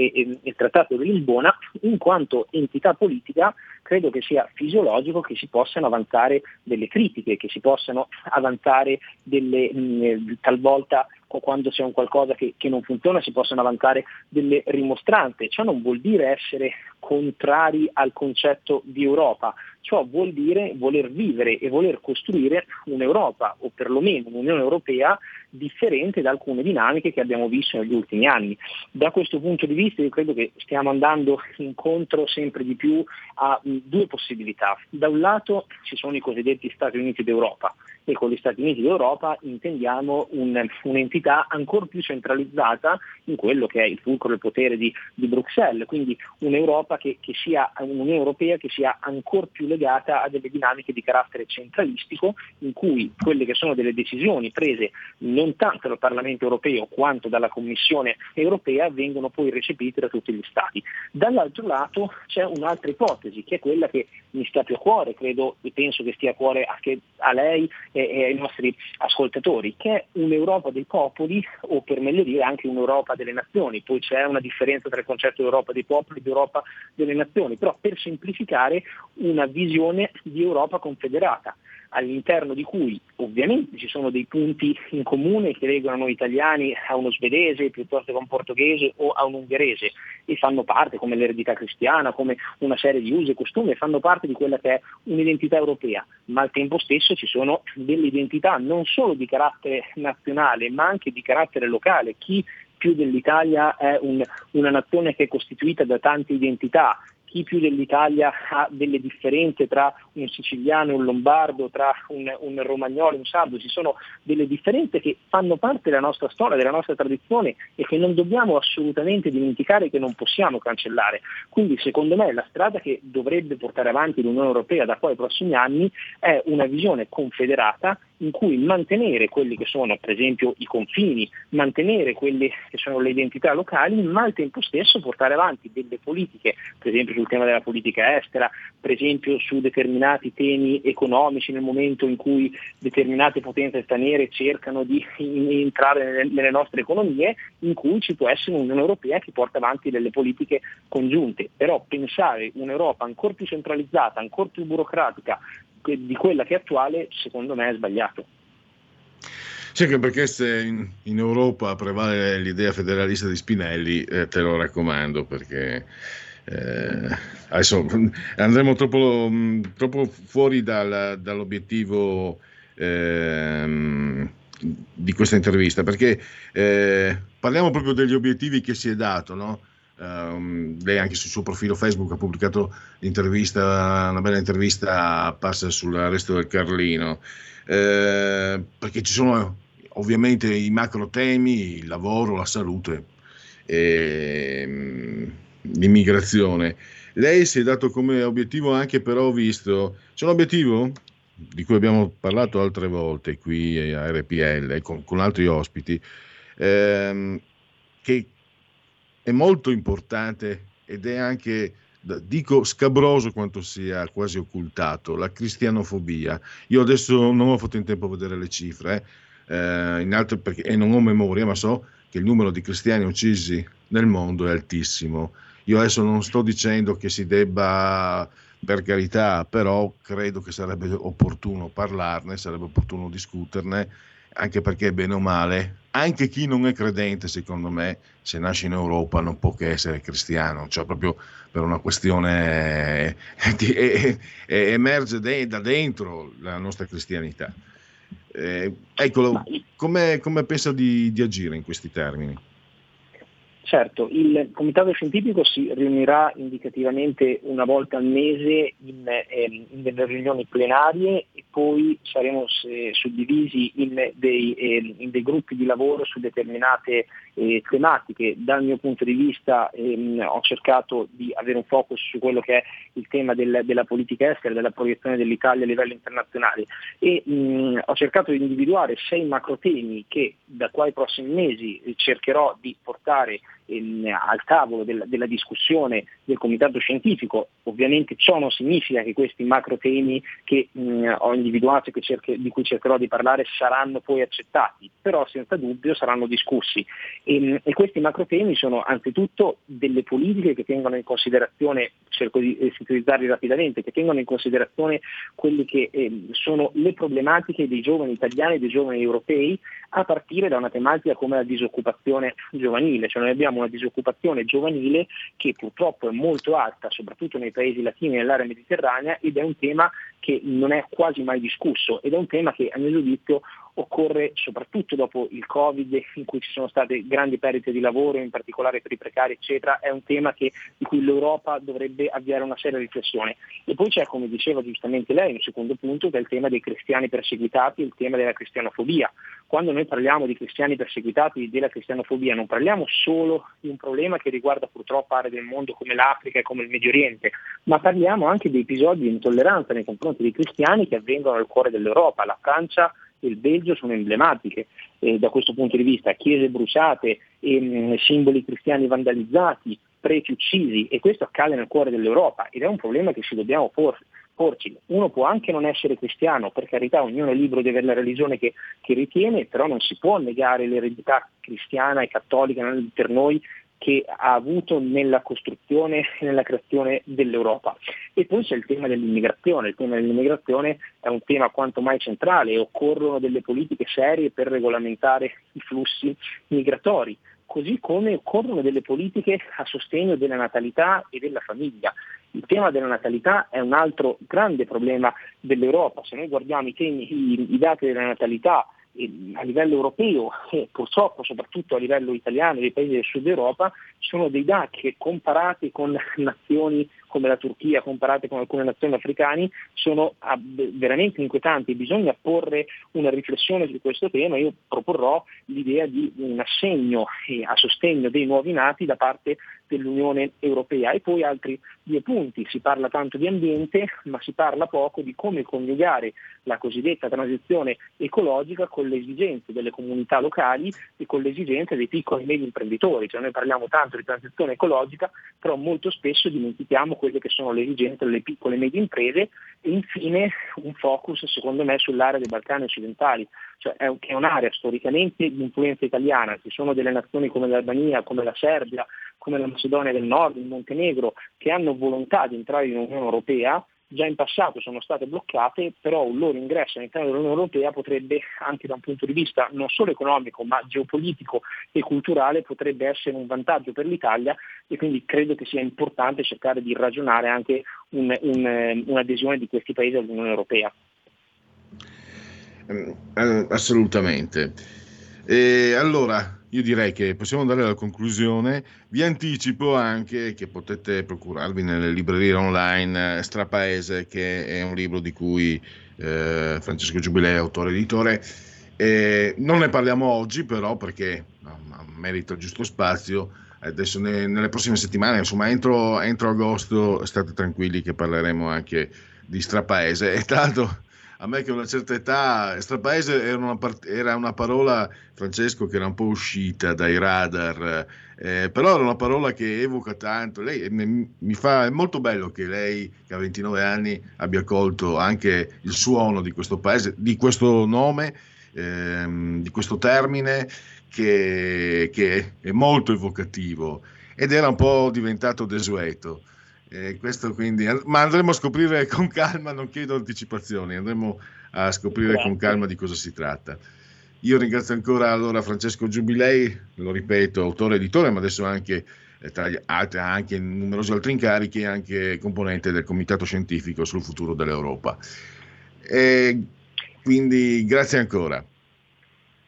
e il Trattato di Lisbona, in quanto entità politica credo che sia fisiologico che si possano avanzare delle critiche, che si possano avanzare delle mh, talvolta quando c'è un qualcosa che, che, non funziona si possono avanzare delle rimostranze. Ciò non vuol dire essere contrari al concetto di Europa, ciò vuol dire voler vivere e voler costruire un'Europa o perlomeno un'Unione Europea differente da alcune dinamiche che abbiamo visto negli ultimi anni. Da questo punto di vista io credo che stiamo andando incontro sempre di più a due possibilità. Da un lato ci sono i cosiddetti Stati Uniti d'Europa e con gli Stati Uniti d'Europa intendiamo un, un'entità ancora più centralizzata in quello che è il fulcro del potere di, di Bruxelles, quindi un'Europa che, che sia, un'Unione Europea che sia ancora più legata a delle dinamiche di carattere centralistico in cui quelle che sono delle decisioni prese non tanto dal Parlamento europeo quanto dalla Commissione europea vengono poi recepite da tutti gli Stati. Dall'altro lato c'è un'altra ipotesi che è quella che mi sta più a cuore, credo e penso che stia a cuore anche a lei e, e ai nostri ascoltatori, che è un'Europa dei popoli o per meglio dire anche un'Europa delle nazioni. Poi c'è una differenza tra il concetto di Europa dei popoli e di Europa delle nazioni, però per semplificare una visione di Europa confederata all'interno di cui ovviamente ci sono dei punti in comune che legano italiani a uno svedese piuttosto che a un portoghese o a un ungherese e fanno parte come l'eredità cristiana, come una serie di usi e costumi, fanno parte di quella che è un'identità europea, ma al tempo stesso ci sono delle identità non solo di carattere nazionale ma anche di carattere locale. Chi più dell'Italia è un, una nazione che è costituita da tante identità, chi più dell'Italia ha delle differenze tra un siciliano un lombardo, tra un, un romagnolo un sardo, ci sono delle differenze che fanno parte della nostra storia, della nostra tradizione e che non dobbiamo assolutamente dimenticare, che non possiamo cancellare. Quindi secondo me la strada che dovrebbe portare avanti l'Unione Europea da qua ai prossimi anni è una visione confederata in cui mantenere quelli che sono per esempio i confini, mantenere quelle che sono le identità locali, ma al tempo stesso portare avanti delle politiche, per esempio sul tema della politica estera, per esempio su determinati temi economici nel momento in cui determinate potenze straniere cercano di entrare nelle nostre economie, in cui ci può essere un'Unione Europea che porta avanti delle politiche congiunte. Però pensare un'Europa ancora più centralizzata, ancora più burocratica, di quella che è attuale, secondo me è sbagliato. Sì, anche perché se in, in, Europa prevale l'idea federalista di Spinelli, eh, te lo raccomando perché eh, adesso andremo troppo, troppo fuori dal, dall'obiettivo eh, di questa intervista perché eh, parliamo proprio degli obiettivi che si è dato, no? Um, lei anche sul suo profilo Facebook ha pubblicato una bella intervista apparsa sull'arresto del Carlino, eh, perché ci sono ovviamente i macro temi, il lavoro, la salute, e, l'immigrazione. Lei si è dato come obiettivo anche però visto, c'è un obiettivo di cui abbiamo parlato altre volte qui a RPL con, con altri ospiti, ehm, che è molto importante ed è anche, dico scabroso quanto sia quasi occultato, la cristianofobia. Io adesso non ho fatto in tempo a vedere le cifre, eh, in altro perché, e non ho memoria, ma so che il numero di cristiani uccisi nel mondo è altissimo. Io adesso non sto dicendo che si debba, per carità, però credo che sarebbe opportuno parlarne, sarebbe opportuno discuterne anche perché bene o male, anche chi non è credente, secondo me, se nasce in Europa non può che essere cristiano, cioè proprio per una questione eh, emerge da dentro la nostra cristianità. Eh, eccolo, come, come pensa di, di agire in questi termini? Certo, il comitato scientifico si riunirà indicativamente una volta al mese in, eh, in delle riunioni plenarie e poi saremo se, suddivisi in dei, eh, in dei, gruppi di lavoro su determinate eh, tematiche. Dal mio punto di vista ehm, ho cercato di avere un focus su quello che è il tema del, della politica estera, della proiezione dell'Italia a livello internazionale e mh, ho cercato di individuare sei macro temi che da qua ai prossimi mesi cercherò di portare ehm, al tavolo del- della discussione del comitato scientifico. Ovviamente ciò non significa che questi macro temi che mh, ho individuato e che cerche- di cui cercherò di parlare saranno poi accettati, però senza dubbio saranno discussi. E, e questi macro temi sono anzitutto delle politiche che tengono in considerazione, cerco di eh, sintetizzarli rapidamente, che tengono in considerazione quelle che ehm, sono le problematiche dei giovani italiani e dei giovani europei a partire da una tematica come la disoccupazione giovanile, cioè noi abbiamo una disoccupazione giovanile che purtroppo è molto alta, soprattutto nei paesi latini e nell'area mediterranea ed è un tema che non è quasi mai discusso ed è un tema che a mio giudizio occorre soprattutto dopo il Covid in cui ci sono state grandi perdite di lavoro, in particolare per i precari eccetera, è un tema che, di cui l'Europa dovrebbe avviare una seria riflessione. E poi c'è, come diceva giustamente lei, un secondo punto che è il tema dei cristiani perseguitati, il tema della cristianofobia. Quando noi parliamo di cristiani perseguitati e della cristianofobia non parliamo solo di un problema che riguarda purtroppo aree del mondo come l'Africa e come il Medio Oriente, ma parliamo anche di episodi di intolleranza nei confronti dei cristiani che avvengono nel cuore dell'Europa. La Francia il Belgio sono emblematiche eh, da questo punto di vista, chiese bruciate, ehm, simboli cristiani vandalizzati, preti uccisi e questo accade nel cuore dell'Europa ed è un problema che ci dobbiamo por- porci. Uno può anche non essere cristiano, per carità ognuno è libero di avere la religione che, che ritiene, però non si può negare l'eredità cristiana e cattolica per noi che ha avuto nella costruzione e nella creazione dell'Europa. E poi c'è il tema dell'immigrazione, il tema dell'immigrazione è un tema quanto mai centrale occorrono delle politiche serie per regolamentare i flussi migratori, così come occorrono delle politiche a sostegno della natalità e della famiglia. Il tema della natalità è un altro grande problema dell'Europa, se noi guardiamo i, temi, i, i dati della natalità a livello europeo e purtroppo soprattutto a livello italiano e dei paesi del sud Europa sono dei dati che comparati con nazioni come la Turchia, comparate con alcune nazioni africane, sono veramente inquietanti. Bisogna porre una riflessione su questo tema. Io proporrò l'idea di un assegno eh, a sostegno dei nuovi nati da parte dell'Unione Europea. E poi altri due punti. Si parla tanto di ambiente, ma si parla poco di come coniugare la cosiddetta transizione ecologica con le esigenze delle comunità locali e con le esigenze dei piccoli e medi imprenditori. Cioè noi parliamo tanto di transizione ecologica, però molto spesso dimentichiamo quelle che sono le esigenze delle piccole e medie imprese e infine un focus secondo me sull'area dei Balcani occidentali, cioè è, è un'area storicamente di influenza italiana, ci sono delle nazioni come l'Albania, come la Serbia, come la Macedonia del Nord, il Montenegro, che hanno volontà di entrare in Unione Europea, già in passato sono state bloccate, però un loro ingresso all'interno dell'Unione Europea potrebbe, anche da un punto di vista non solo economico, ma geopolitico e culturale, potrebbe essere un vantaggio per l'Italia e quindi credo che sia importante cercare di ragionare anche un, un, un'adesione di questi paesi all'Unione Europea. Eh, assolutamente. E allora, io direi che possiamo andare alla conclusione. Vi anticipo anche che potete procurarvi nelle librerie online eh, Strapaese, che è un libro di cui eh, Francesco Giubilei è autore editore. E non ne parliamo oggi, però, perché merita il giusto spazio. Adesso ne, nelle prossime settimane, insomma, entro, entro agosto, state tranquilli che parleremo anche di Strapaese. E tanto a me che a una certa età, strapaese era una, era una, parola, Francesco, che era un po' uscita dai radar, eh, però era una parola che evoca tanto. Lei mi, mi fa, è molto bello che lei, che ha 29 anni, abbia colto anche il suono di questo paese, di questo nome, ehm, di questo termine, che, che è molto evocativo ed era un po' diventato desueto. Eh, questo quindi, ma andremo a scoprire con calma, non chiedo anticipazioni, andremo a scoprire Grazie. con calma di cosa si tratta. Io ringrazio ancora allora Francesco Giubilei, lo ripeto, autore editore, ma adesso anche eh, tra gli altri, anche numerosi altri incarichi, anche componente del Comitato Scientifico sul futuro dell'Europa. E quindi grazie ancora.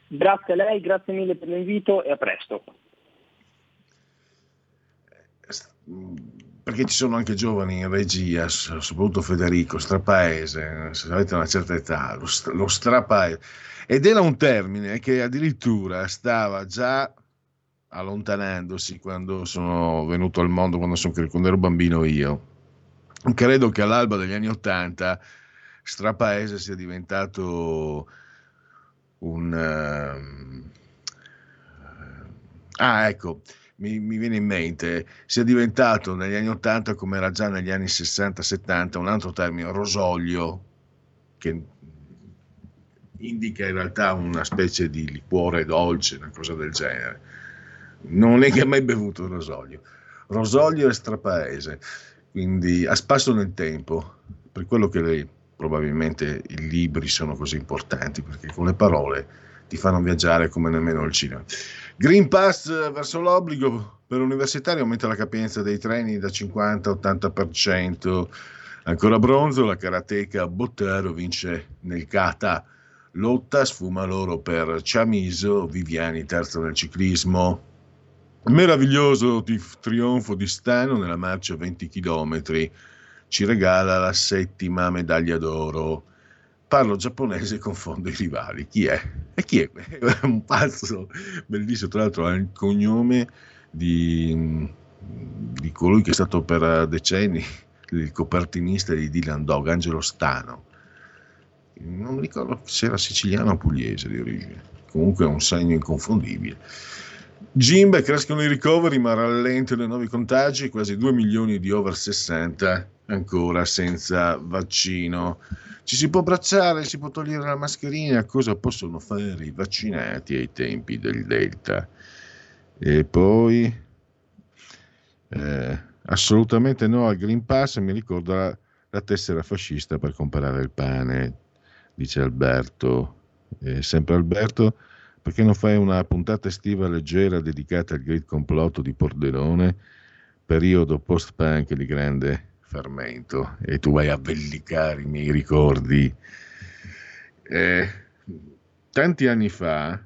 Grazie a lei, grazie mille per l'invito e a presto perché ci sono anche giovani in regia, soprattutto Federico, strapaese, se avete una certa età, lo, lo strapaese. Ed era un termine che addirittura stava già allontanandosi quando sono venuto al mondo, quando, sono, quando ero bambino io. Credo che all'alba degli anni Ottanta strapaese sia diventato un... Uh, ah, ecco, mi, mi viene in mente, sia diventato negli anni 80 come era già negli anni 60-70 un altro termine, rosolio, che indica in realtà una specie di liquore dolce, una cosa del genere. Non è che ha mai bevuto il rosolio. Rosolio è strapaese, quindi a spasso nel tempo, per quello che lei, probabilmente i libri sono così importanti, perché con le parole ti fanno viaggiare come nemmeno il cinema. Green Pass verso l'obbligo per universitari aumenta la capienza dei treni da 50 a 80%. Ancora bronzo, la karateka Bottero vince nel kata. Lotta sfuma l'oro per Ciamiso, Viviani terzo nel ciclismo. Meraviglioso trionfo di Stano nella marcia 20 km. Ci regala la settima medaglia d'oro. Parlo giapponese e confondo i rivali. Chi è? E chi è? È un pazzo bellissimo. Tra l'altro ha il cognome di, di colui che è stato per decenni il copertinista di Dylan Dog, Angelo Stano. Non mi ricordo se era siciliano o pugliese di origine. Comunque è un segno inconfondibile. Gimbe crescono i ricoveri ma rallentano i nuovi contagi, quasi 2 milioni di over 60 ancora senza vaccino. Ci si può abbracciare, si può togliere la mascherina, cosa possono fare i vaccinati ai tempi del Delta? E poi eh, assolutamente no al Green Pass, mi ricordo la, la tessera fascista per comprare il pane, dice Alberto. Eh, sempre Alberto, perché non fai una puntata estiva leggera dedicata al great complotto di Pordenone, periodo post-punk di grande fermento, e tu vai a vellicare i miei ricordi. Eh, tanti anni fa,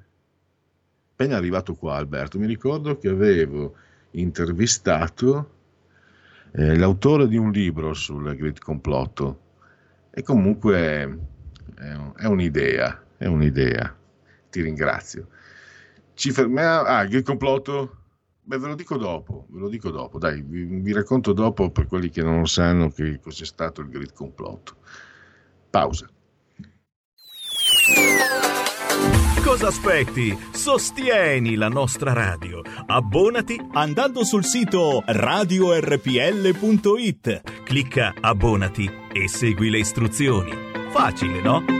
appena arrivato qua Alberto, mi ricordo che avevo intervistato eh, l'autore di un libro sul great complotto e comunque è, è un'idea, è un'idea. Ti ringrazio. Ci fermiamo. Ah, il complotto? Beh, ve lo dico dopo, ve lo dico dopo. Dai, vi, vi racconto dopo per quelli che non sanno che cos'è stato il Great Complotto. Pausa. Cosa aspetti? Sostieni la nostra radio. Abbonati andando sul sito radiorpl.it. Clicca abbonati e segui le istruzioni. Facile, no?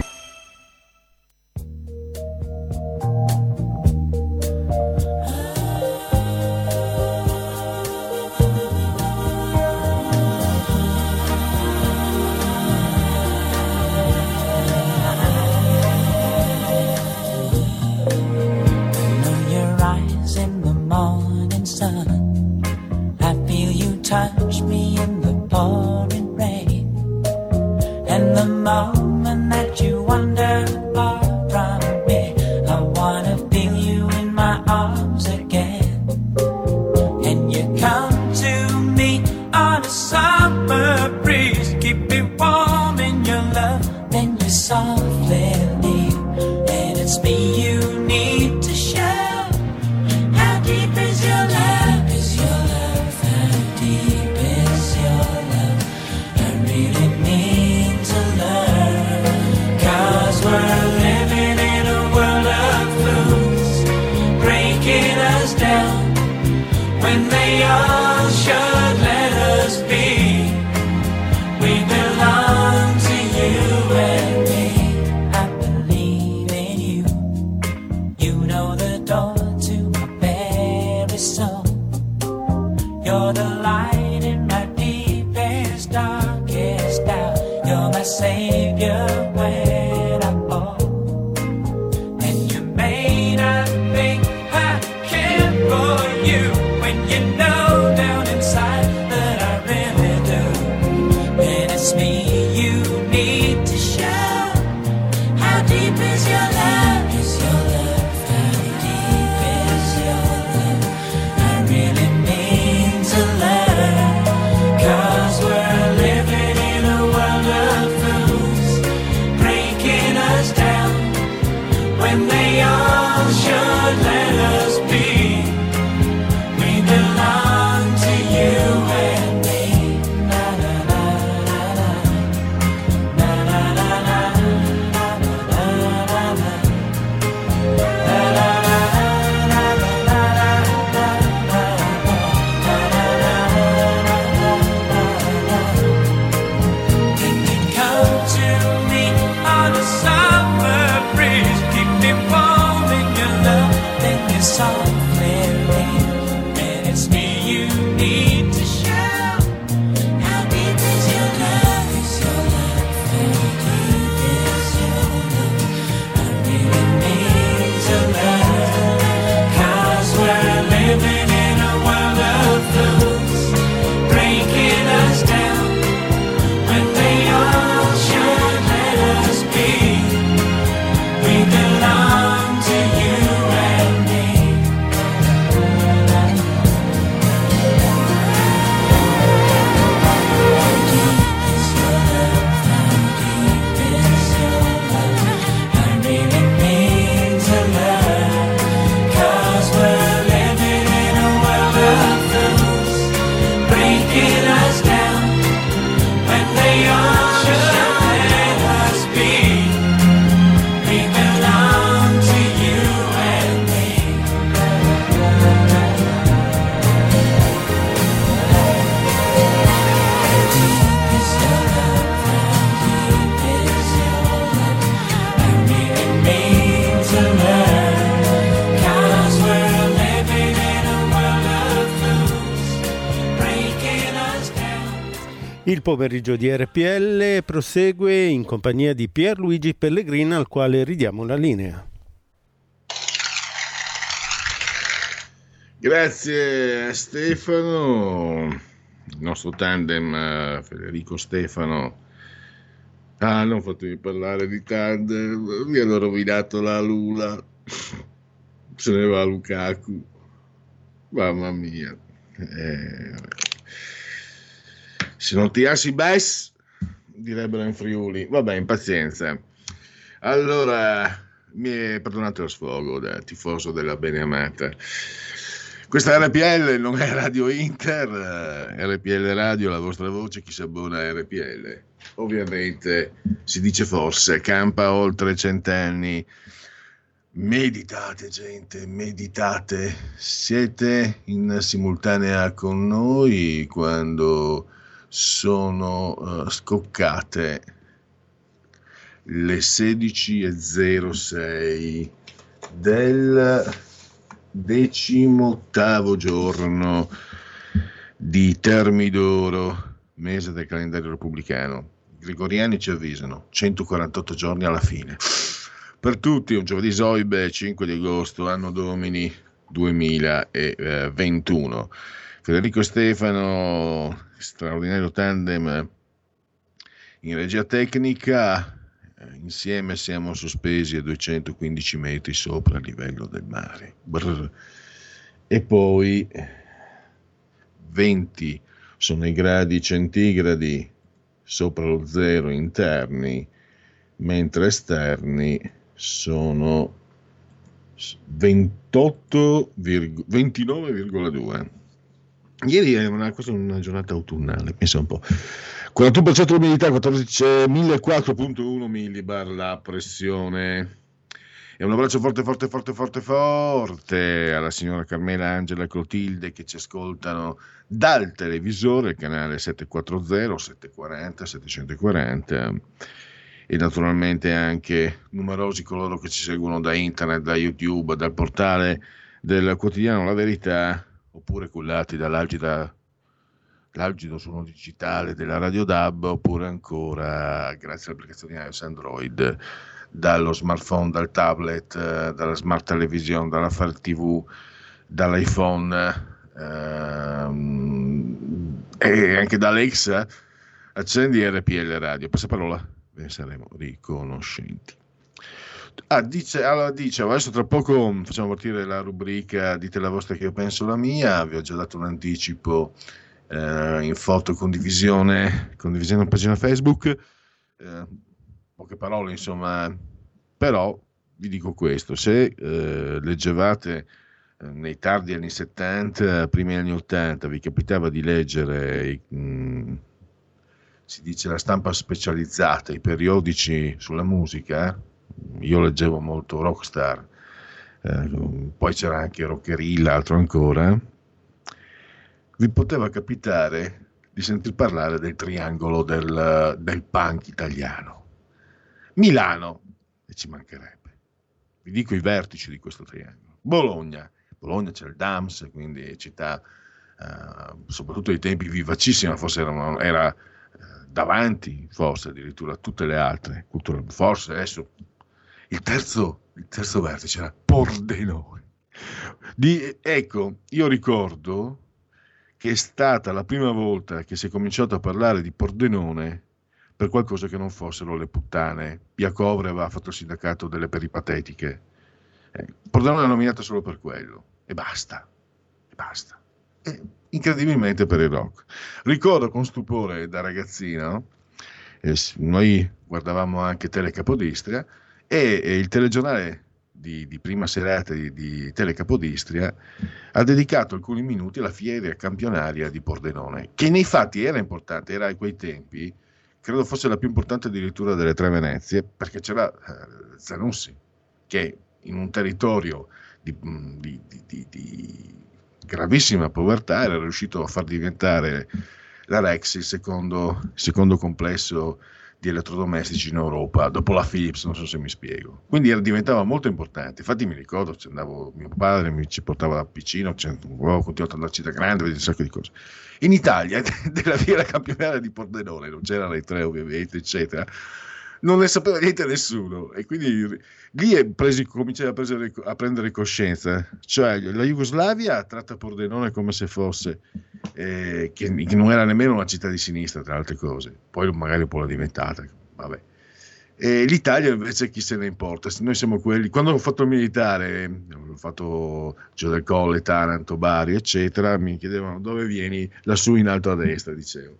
Pomeriggio di RPL prosegue in compagnia di Pierluigi Pellegrina al quale ridiamo la linea. Grazie a Stefano, il nostro tandem eh, Federico Stefano. Ah, non fatemi parlare di tandem, mi hanno rovinato la Lula, se ne va Lukaku, mamma mia. Eh, se non tirassi Bess, direbbero in Friuli, vabbè, impazienza. Allora, mi è perdonato lo sfogo da tifoso della beneamata. Questa RPL non è Radio Inter, eh, RPL Radio, la vostra voce, chi si abbona a RPL. Ovviamente si dice forse, campa oltre cent'anni. Meditate gente, meditate. Siete in simultanea con noi quando sono eh, scoccate le 16.06 del decimottavo giorno di Termidoro, mese del calendario repubblicano. Gregoriani ci avvisano, 148 giorni alla fine. Per tutti, un giovedì Soibe, 5 di agosto, anno domini 2021. Federico Stefano, straordinario tandem in regia tecnica, eh, insieme siamo sospesi a 215 metri sopra il livello del mare. Brr. E poi 20 sono i gradi centigradi sopra lo zero interni, mentre esterni sono 28, 29,2. Ieri è una, questa è una giornata autunnale, pensa un po'. 41% l'umidità, 14 1004.1 millibar la pressione. E un abbraccio forte, forte, forte, forte, forte alla signora Carmela Angela Clotilde che ci ascoltano dal televisore, canale 740, 740, 740 e naturalmente anche numerosi coloro che ci seguono da internet, da YouTube, dal portale del quotidiano La Verità oppure cullati dall'algida l'algido suono digitale della Radio DAB oppure ancora grazie all'applicazione iOS Android dallo smartphone, dal tablet, eh, dalla smart television, dalla Fire TV, dall'iPhone ehm, e anche da Alexa accendi RPL Radio, passaparola, ve ne saremo riconoscenti. Ah, dice, allora dice, adesso tra poco facciamo partire la rubrica Dite la vostra che io penso la mia, vi ho già dato un anticipo eh, in foto condivisione, condivisione in pagina Facebook, eh, poche parole insomma, però vi dico questo, se eh, leggevate eh, nei tardi anni 70, primi anni 80, vi capitava di leggere, mh, si dice la stampa specializzata, i periodici sulla musica, io leggevo molto Rockstar, eh, poi c'era anche Rockerilla, altro ancora, vi poteva capitare di sentir parlare del triangolo del, del punk italiano. Milano, e ci mancherebbe. Vi dico i vertici di questo triangolo. Bologna, Bologna c'è il Dams, quindi città, eh, soprattutto ai tempi vivacissima, forse era, era eh, davanti, forse addirittura a tutte le altre culture. Forse adesso il terzo, il terzo vertice era Pordenone. Di, ecco, io ricordo che è stata la prima volta che si è cominciato a parlare di Pordenone per qualcosa che non fossero le puttane. Iacovre aveva fatto il sindacato delle peripatetiche. Eh, Pordenone è nominata solo per quello. E basta. E basta. E incredibilmente per il rock. Ricordo con stupore da ragazzino, eh, noi guardavamo anche Telecapodistria e, e il telegiornale di, di, prima serata di, di Telecapodistria ha dedicato alcuni minuti alla fiera campionaria di Pordenone, che nei fatti era importante, era a quei tempi, credo fosse la più importante addirittura delle tre Venezie, perché c'era eh, Zanussi, che in un territorio di, di, gravissima povertà era riuscito a far diventare la Rex il secondo, secondo complesso di elettrodomestici in Europa, dopo la Philips, non so se mi spiego. Quindi era, diventava molto importante. Infatti mi ricordo, andavo, mio padre mi ci portava da piccino, avevo continuato ad andarci da grande, vedere un sacco di cose. In Italia, della fiera campionaria di Pordenone, non c'era le tre ovviamente, eccetera, non ne sapeva niente nessuno. E quindi lì presi, cominciai a, prendere, a prendere coscienza, cioè la Jugoslavia tratta Pordenone come se fosse, eh, che, che, non era nemmeno una città di sinistra tra altre cose, poi magari un po' l'ha diventata, vabbè. E l'Italia invece chi se ne importa, noi siamo quelli, quando ho fatto il militare, ho fatto Gio del Colle, Taranto, Bari, eccetera, mi chiedevano dove vieni, lassù in alto a destra, dicevo.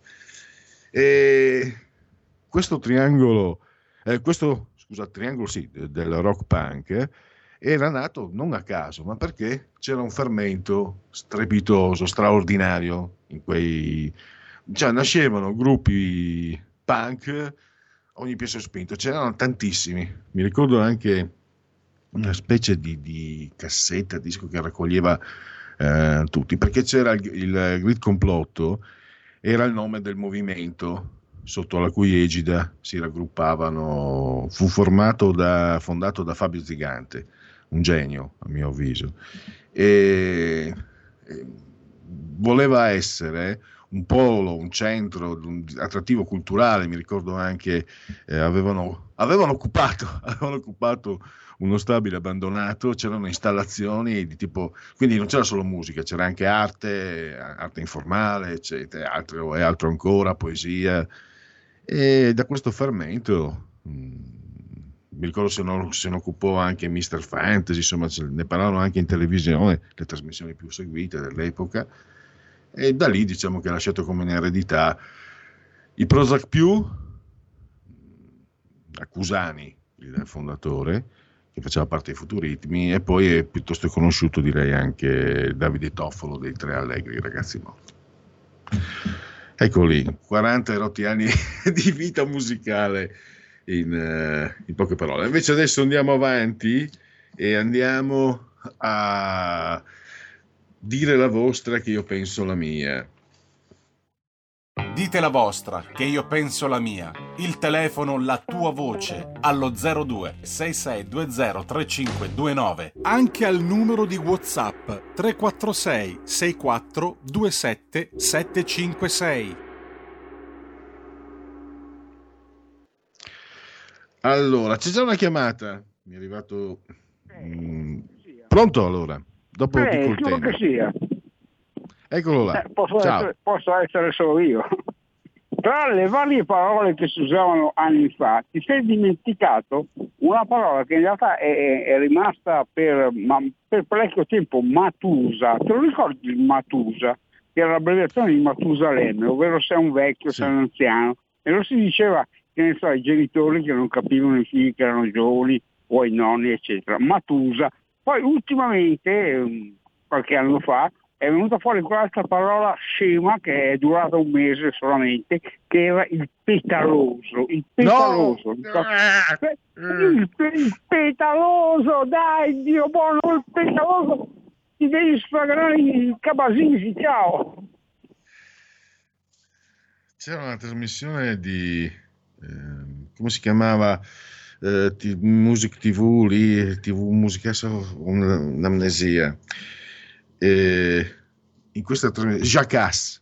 E questo triangolo eh, questo scusa, triangolo sì, del rock punk era nato non a caso, ma perché c'era un fermento strepitoso, straordinario in quei... Cioè, nascevano gruppi punk ogni più spinto, c'erano tantissimi. Mi ricordo anche una specie di, di cassetta, disco che raccoglieva eh, tutti, perché c'era il, il Grid Complotto, era il nome del movimento sotto la cui egida si raggruppavano, fu da, fondato da Fabio Zigante, un genio a mio avviso, e, e voleva essere un polo, un centro un attrattivo culturale, mi ricordo anche, eh, avevano, avevano, occupato, avevano occupato uno stabile abbandonato, c'erano installazioni di tipo, quindi non c'era solo musica, c'era anche arte, arte informale, eccetera, altro, e altro ancora, poesia, e da questo fermento, mm, mi ricordo se, non, se ne occupò anche Mr. Fantasy, insomma ne parlavano anche in televisione, le trasmissioni più seguite dell'epoca, e da lì diciamo che ha lasciato come in eredità i Prozac più, Accusani, il fondatore, che faceva parte dei Futuritmi, e poi è piuttosto conosciuto direi anche Davide Toffolo dei Tre Allegri, ragazzi morti. Ecco lì, 40 rotti anni di vita musicale in, uh, in, poche parole. Invece adesso andiamo avanti e andiamo a dire la vostra che io penso la mia. Dite la vostra, che io penso la mia. Il telefono, la tua voce, allo 02 6620 3529. Anche al numero di WhatsApp 346 64 27 756. Allora, c'è già una chiamata. Mi è arrivato. Mm, Pronto allora? Dopo Eh, dico il tema. che sia. Eccolo là. Eh, posso, Ciao. essere, posso essere solo io. Tra le varie parole che si usavano anni fa, ti sei dimenticato una parola che in realtà è, è- è rimasta per, ma- per parecchio tempo Matusa. Te lo ricordi il Matusa? Che era l'abbreviazione di Matusalemme, ovvero sei un vecchio, sei un anziano. E lo si diceva, che ne so, ai genitori che non capivano i figli che erano giovani o ai nonni, eccetera. Matusa. Poi ultimamente, ehm, qualche anno fa, è venuta fuori quell'altra parola scema che è durata un mese solamente, che era il petaloso. Il petaloso. Pe- Il, pe- il petaloso, dai, Dio buono, il petaloso. Ti devi sfragare i cabasisi, ciao. C'era una trasmissione di. ehm, come si chiamava? Eh, T- Music TV lì, TV Musica, adesso ho un- un'amnesia. E in questa trasmissione, Jackass,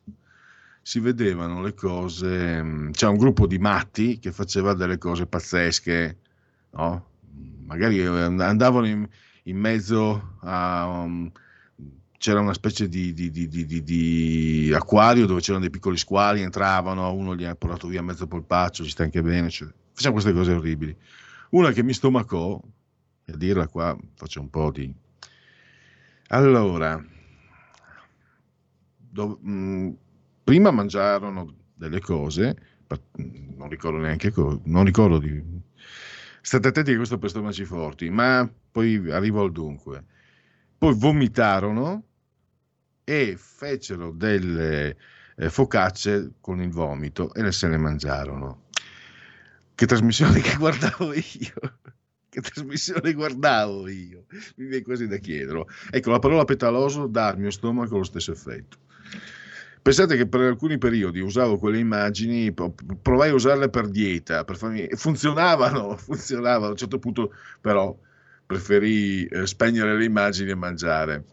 si vedevano le cose. mm, C'è un gruppo di matti che faceva delle cose pazzesche, no? Magari eh, andavano in, in mezzo a. um, c'era una specie di, di- di- di- acquario dove c'erano dei piccoli squali, entravano, uno gli ha portato via mezzo polpaccio, ci sta anche bene, cioè, facciamo queste cose orribili. Una che mi stomacò, a dirla qua faccio un po' di... Allora, dov- mh, prima mangiarono delle cose, pa- non ricordo neanche cosa, non ricordo di... State attenti che questo per stomaci forti, ma poi arrivo al dunque. Poi vomitarono e fecero delle eh, focacce con il vomito e se le mangiarono. Che trasmissione che guardavo io? Che trasmissione guardavo io? Mi viene quasi da chiederlo. Ecco, la parola petaloso dà al mio stomaco lo stesso effetto. Pensate che per alcuni periodi usavo quelle immagini, pro- provai a usarle per dieta, per farmi... funzionavano, funzionavano. A un certo punto però preferì eh, spegnere le immagini e mangiare.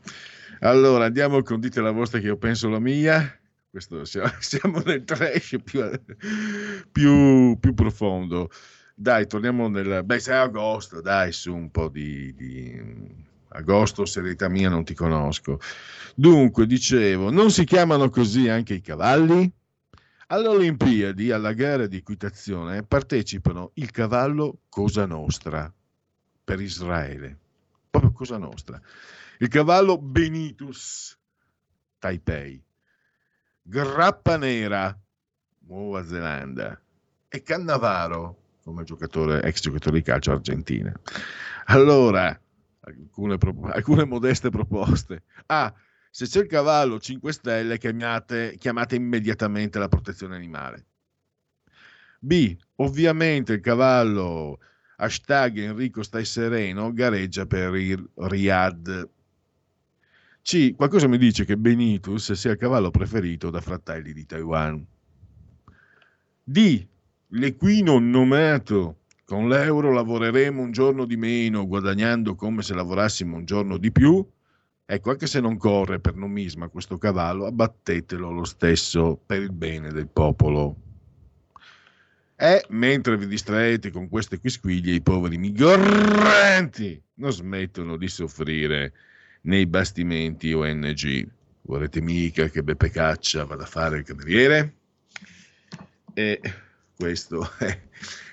Allora, andiamo con dite la vostra che io penso la mia. Questo, siamo nel trash più, più, più profondo. Dai, torniamo nel... Beh, sei agosto, dai, su un po' di... di- Agosto, serietà mia, non ti conosco. Dunque, dicevo, non si chiamano così anche i cavalli? Alle Olimpiadi, alla gara di equitazione, partecipano il cavallo Cosa Nostra per Israele. Proprio Cosa Nostra. Il cavallo Benitus, Taipei. Grappa Nera, Nuova Zelanda. E Cannavaro, come giocatore, ex giocatore di calcio argentina. Allora, alcune, alcune modeste proposte. A. Se c'è il cavallo 5 stelle, chiamate, chiamate immediatamente la protezione animale. B. Ovviamente il cavallo hashtag Enrico stai sereno gareggia per il Riyadh. C. Qualcosa mi dice che Benitus sia il cavallo preferito da fratelli di Taiwan. D. L'equino nomato. Con l'euro lavoreremo un giorno di meno, guadagnando come se lavorassimo un giorno di più. Ecco, anche se non corre per nomisma questo cavallo, abbattetelo lo stesso per il bene del popolo. E mentre vi distraete con queste quisquiglie, i poveri migranti non smettono di soffrire nei bastimenti ONG. Vorrete mica che Beppe Caccia vada a fare il cameriere? E questo è,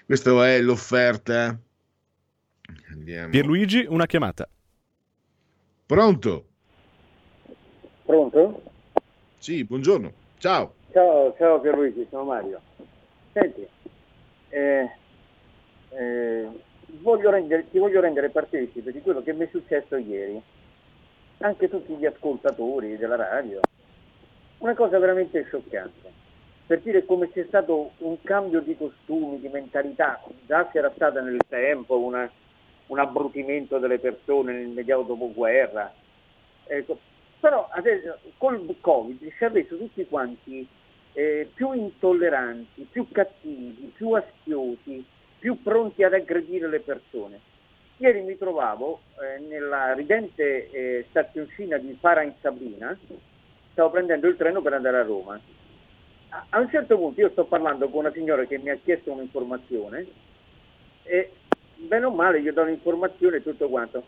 questo è l'offerta. Andiamo. Pierluigi, una chiamata. Pronto? Pronto? Sì, buongiorno. Ciao. Ciao, ciao Pierluigi, sono Mario. Senti, eh, eh, voglio rendere- ti voglio rendere partecipe di quello che mi è successo ieri. Anche tutti gli ascoltatori della radio. Una cosa veramente scioccante. Per dire come c'è stato un cambio di costumi, di mentalità. Già c'era stato nel tempo una- un abbrutimento delle persone nell'immediato dopoguerra. Ecco, però adesso col Covid ci ha reso tutti quanti eh, più intolleranti, più cattivi, più astiosi, più pronti ad aggredire le persone. Ieri mi trovavo eh, nella ridente eh, stazioncina di Para in Sabrina, stavo prendendo il treno per andare a Roma. A, un certo punto io sto parlando con una signora che mi ha chiesto un'informazione e bene o male io do un'informazione e tutto quanto.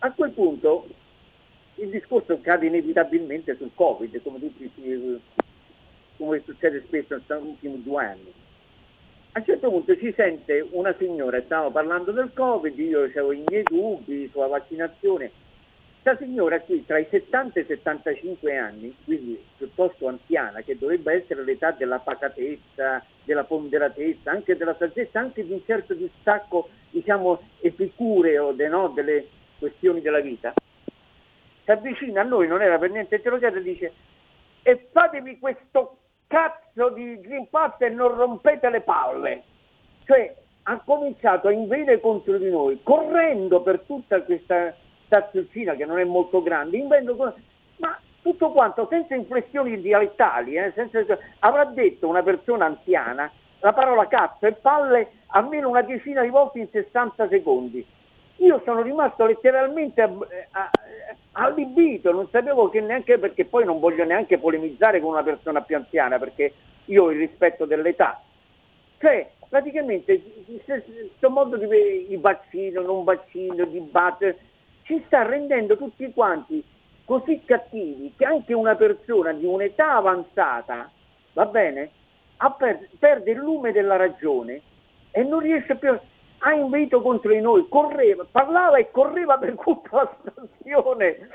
A quel punto il discorso cade inevitabilmente sul Covid, come, tutti, come succede spesso negli ultimi due anni. A un certo punto si sente una signora, stavamo parlando del Covid, io avevo i miei dubbi sulla vaccinazione. Questa signora qui tra i 70 e i 75 anni, quindi piuttosto anziana, che dovrebbe essere l'età della pacatezza, della ponderatezza, anche della saggezza, anche di un certo distacco, diciamo, epicureo no, delle questioni della vita, si avvicina a noi, non era per niente interrogata e dice e fatevi questo cazzo di Green Pass e non rompete le palle. Cioè ha cominciato a inveire contro di noi, correndo per tutta questa stazioncina che non è molto grande, invendo co- ma tutto quanto senza inflessioni dialettali, eh, senza- avrà detto una persona anziana la parola cazzo e palle almeno una decina di volte in 60 secondi. Io sono rimasto letteralmente eh, a- allibito, non sapevo che neanche perché poi non voglio neanche polemizzare con una persona più anziana perché io ho il rispetto dell'età. Cioè, praticamente questo modo di il vaccino, non vaccino, dibattere, ci sta rendendo tutti quanti così cattivi che anche una persona di un'età avanzata, va bene, per- perde il lume della ragione e non riesce più ha inveito contro di noi, correva, parlava e correva per tutta la stazione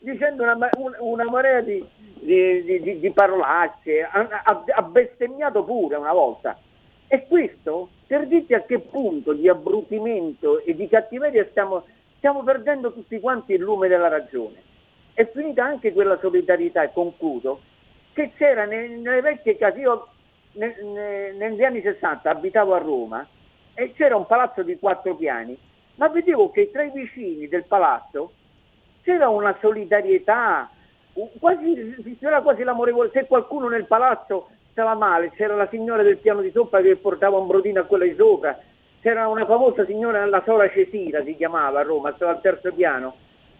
dicendo una, ma- un- una marea di, di- di- di- parolacce, ha- ha bestemmiato pure una volta. E questo per dirti a che punto di abbrutimento e di cattiveria stiamo, stiamo perdendo tutti quanti il lume della ragione. È finita anche quella solidarietà, e concludo, che c'era ne- nelle vecchie case, io ne- ne- negli anni 60 abitavo a Roma e c'era un palazzo di quattro piani, ma vedevo che tra i vicini del palazzo c'era una solidarietà, quasi, c'era quasi l'amorevole, se qualcuno nel palazzo stava male, c'era la signora del piano di sopra che portava un brodino a quella di sopra, c'era una famosa signora, la Sora Cesira si chiamava a Roma, stava al terzo piano,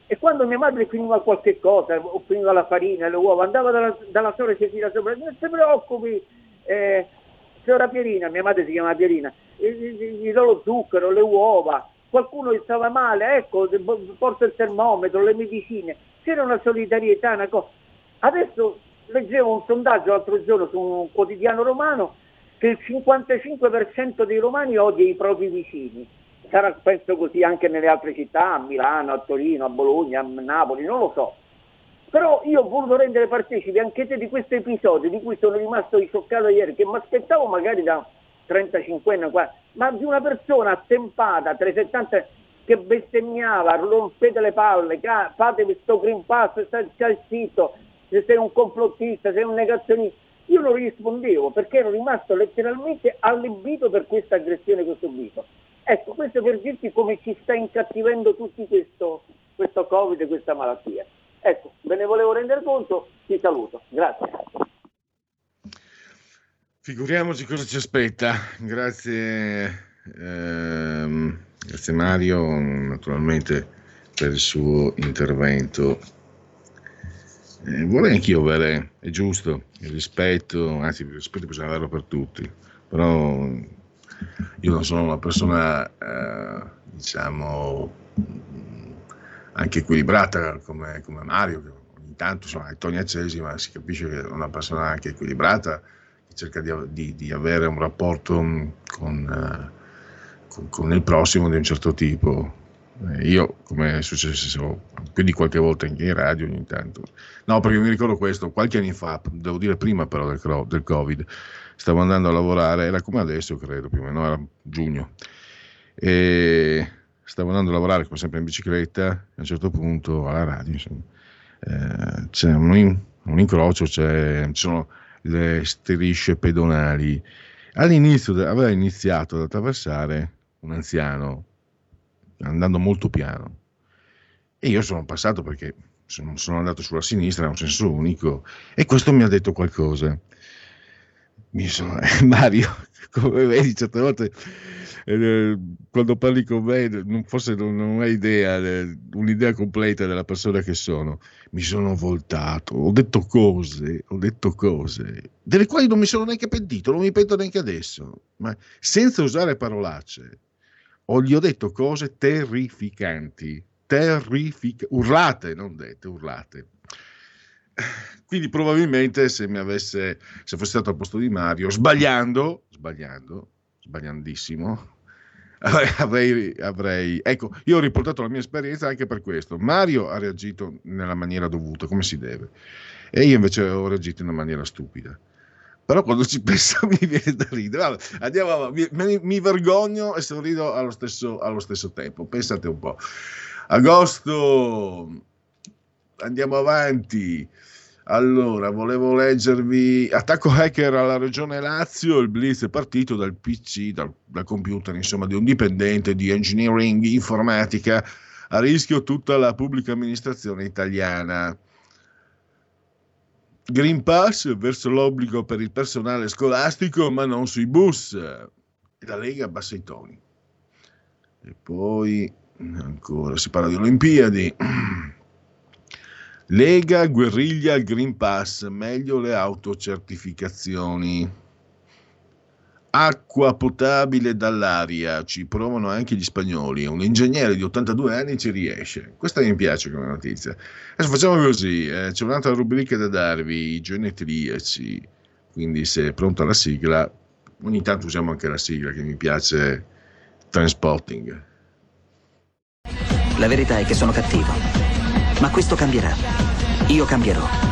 e quando mia madre finiva qualche cosa, o finiva la farina, le uova, andava dalla, dalla Sora Cesira sopra, non si preoccupi, eh, signora Pierina, mia madre si chiamava Pierina, gli- do lo zucchero, le uova, qualcuno stava male, ecco, porta il termometro, le medicine, c'era una solidarietà, una cosa. Adesso leggevo un sondaggio l'altro giorno su un quotidiano romano che il 55% dei romani odia i propri vicini. Sarà penso così anche nelle altre città, a Milano, a Torino, a Bologna, a Napoli, non lo so. Però io ho voluto rendere partecipi anche te di questo episodio di cui sono rimasto scioccato ieri, che mi aspettavo magari da 35 anni qua, ma di una persona attempata, 370, che bestemmiava, rompete le palle, fatevi sto Green Pass, stai zitto, se sei un complottista, sei un negazionista. Io non rispondevo perché ero rimasto letteralmente allibito per questa aggressione che ho subito. Ecco, questo per dirti come ci sta incattivendo tutti questo, questo Covid e questa malattia. Ecco, ve ne volevo rendere conto, ti saluto. Grazie. Figuriamoci cosa ci aspetta. Grazie, ehm, grazie Mario, naturalmente per il suo intervento. Eh, vorrei anch'io avere, è giusto, il rispetto, anzi il rispetto bisogna averlo per tutti, però io non sono una persona, eh, diciamo, anche equilibrata come, come Mario, che ogni tanto insomma, i toni accesi, ma si capisce che è una persona anche equilibrata, che cerca di, di- di avere un rapporto mh, con, eh, con- con il prossimo di un certo tipo. Eh, io, come è successo più di qualche volta anche in radio ogni tanto, no, perché mi ricordo questo, qualche anno fa, devo dire prima però del, del Covid, stavo andando a lavorare, era come adesso credo più o meno, era giugno, e stavo andando a lavorare come sempre in bicicletta, a un certo punto alla radio, insomma, eh, c'è un, un incrocio, c'è- ci sono le strisce pedonali. All'inizio aveva iniziato ad attraversare un anziano andando molto piano e io sono passato perché sono, andato sulla sinistra, è un senso unico e questo mi ha detto qualcosa. sono, Mario, come vedi, certe volte eh, quando parli con me, non, forse non, non hai idea, eh, un'idea completa della persona che sono. Mi sono voltato, ho detto cose, ho detto cose, delle quali non mi sono neanche pentito, non mi pento neanche adesso, ma senza usare parolacce. Ho, gli ho detto cose terrificanti, terrificanti, urlate, non dette, urlate. Quindi probabilmente se mi avesse, se fossi stato al posto di Mario, sbagliando, sbagliando, sbagliandissimo, avrei, avrei, ecco, io ho riportato la mia esperienza anche per questo. Mario ha reagito nella maniera dovuta, come si deve, e io invece ho reagito in una maniera stupida. Però quando ci penso mi viene da ridere. Allora, andiamo avanti. Mi, mi, vergogno e sorrido allo stesso, allo stesso tempo. Pensate un po'. Agosto, andiamo avanti. Allora, volevo leggervi attacco hacker alla regione Lazio, il blitz è partito dal PC, dal, dal computer, insomma, di un dipendente di engineering informatica, a rischio tutta la pubblica amministrazione italiana. Green Pass verso l'obbligo per il personale scolastico, ma non sui bus. La Lega abbassa i toni. E poi ancora si parla di Olimpiadi. Lega guerriglia Green Pass, meglio le autocertificazioni. Acqua potabile dall'aria, ci provano anche gli spagnoli. Un ingegnere di 82 anni ci riesce. Questa mi piace come notizia. Adesso facciamo così: eh, c'è un'altra rubrica da darvi, i genetriaci. Quindi, se è pronta la sigla, ogni tanto usiamo anche la sigla che mi piace. Transpotting. La verità è che sono cattivo. Ma questo cambierà. Io cambierò.